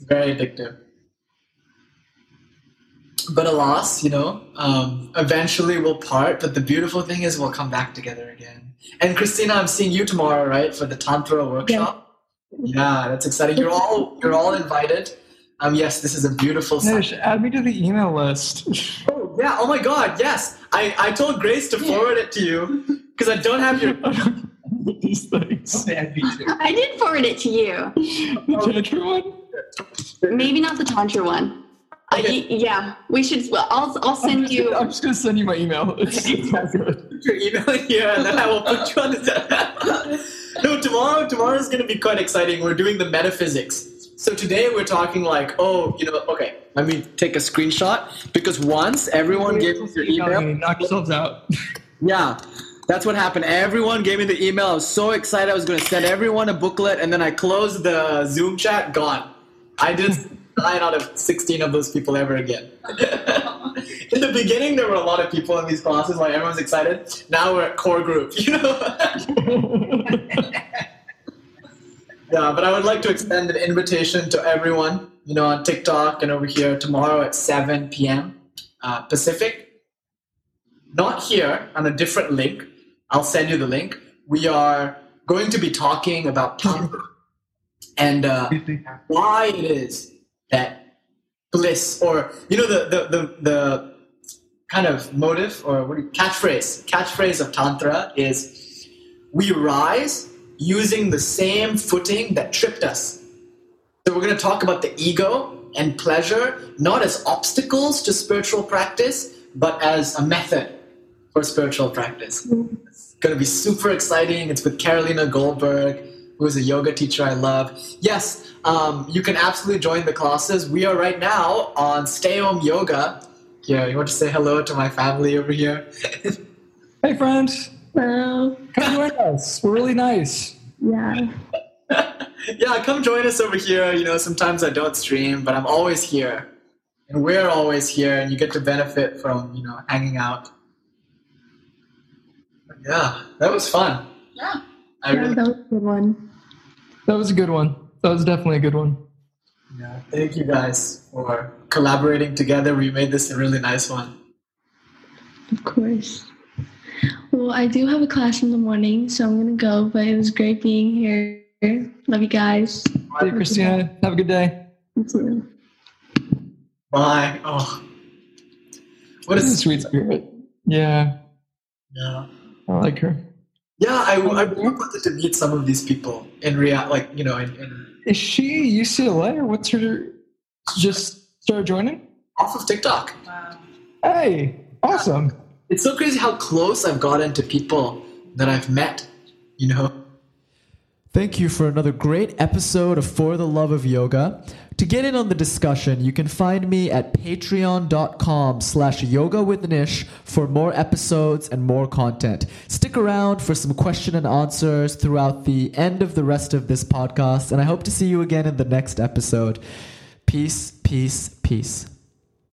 B: very addictive. But alas, you know, um, eventually we'll part. But the beautiful thing is we'll come back together again. And Christina, I'm seeing you tomorrow, right, for the tantra workshop. Yeah, that's exciting. You're all you're all invited. Um, yes, this is a beautiful.
E: Nish, add me to the email list.
B: Oh, yeah. Oh my God. Yes. I, I told Grace to forward it to you because I don't have your.
E: These things.
F: I did forward it to you.
E: The Tantra one?
F: Maybe not the Tantra one. Uh,
B: Okay.
F: y- yeah, we should. Well, I'll I'll send you.
E: I'm just gonna send you my email. It's, it's all good.
B: Your email in here and then I will put you on the. no, tomorrow tomorrow is going to be quite exciting. We're doing the metaphysics. So today we're talking like, oh, you know, okay. Let me take a screenshot because once everyone gave us your email.
E: Knock yourselves out.
B: Yeah, that's what happened. Everyone gave me the email. I was so excited. I was going to send everyone a booklet, and then I closed the Zoom chat. Gone. I didn't nine out of sixteen of those people ever again. in the beginning, there were a lot of people in these classes. Like everyone's excited. Now we're at core group. You know. yeah, but I would like to extend an invitation to everyone. You know, on TikTok and over here tomorrow at seven p.m. Uh, Pacific not here on a different link. I'll send you the link. We are going to be talking about Tantra and uh, why it is that bliss, or you know, the the the, the kind of motive or what do you, catchphrase catchphrase of Tantra is we rise using the same footing that tripped us. So we're going to talk about the ego and pleasure not as obstacles to spiritual practice, but as a method for spiritual practice. It's going to be super exciting. It's with Carolina Goldberg, who is a yoga teacher I love. Yes, um, you can absolutely join the classes. We are right now on Stay Home Yoga. Yeah, you want to say hello to my family over here?
E: Hey, friends.
C: Well,
E: Come join us. We're really nice.
C: yeah.
B: yeah, come join us over here. You know, sometimes I don't stream, but I'm always here. And we're always here, and you get to benefit from, you know, hanging out. Yeah, that was fun.
D: Yeah.
B: I
C: yeah
B: really,
C: that was a good one.
E: That was a good one. That was definitely a good one.
B: yeah, thank you guys for collaborating together. We made this a really nice one.
C: Of course. Well, I do have a class in the morning, so I'm gonna go. But it was great being here. Love you guys.
E: Hey, Christina. Have a good day.
B: Bye. Oh, what
E: What is a sweet spirit? Yeah,
B: yeah.
E: I like her.
B: Yeah, I, I wanted to meet some of these people in real, like you know, in, in
E: Is she UCLA or what's her? Just started joining.
B: off of TikTok.
D: Wow.
E: Hey, awesome.
B: It's so crazy how close I've gotten to people that I've met. You know.
A: Thank you for another great episode of For the Love of Yoga. To get in on the discussion, you can find me at patreon.com slash yoga with Nish for more episodes and more content. Stick around for some question and answers throughout the end of the rest of this podcast, and I hope to see you again in the next episode. Peace, peace, peace.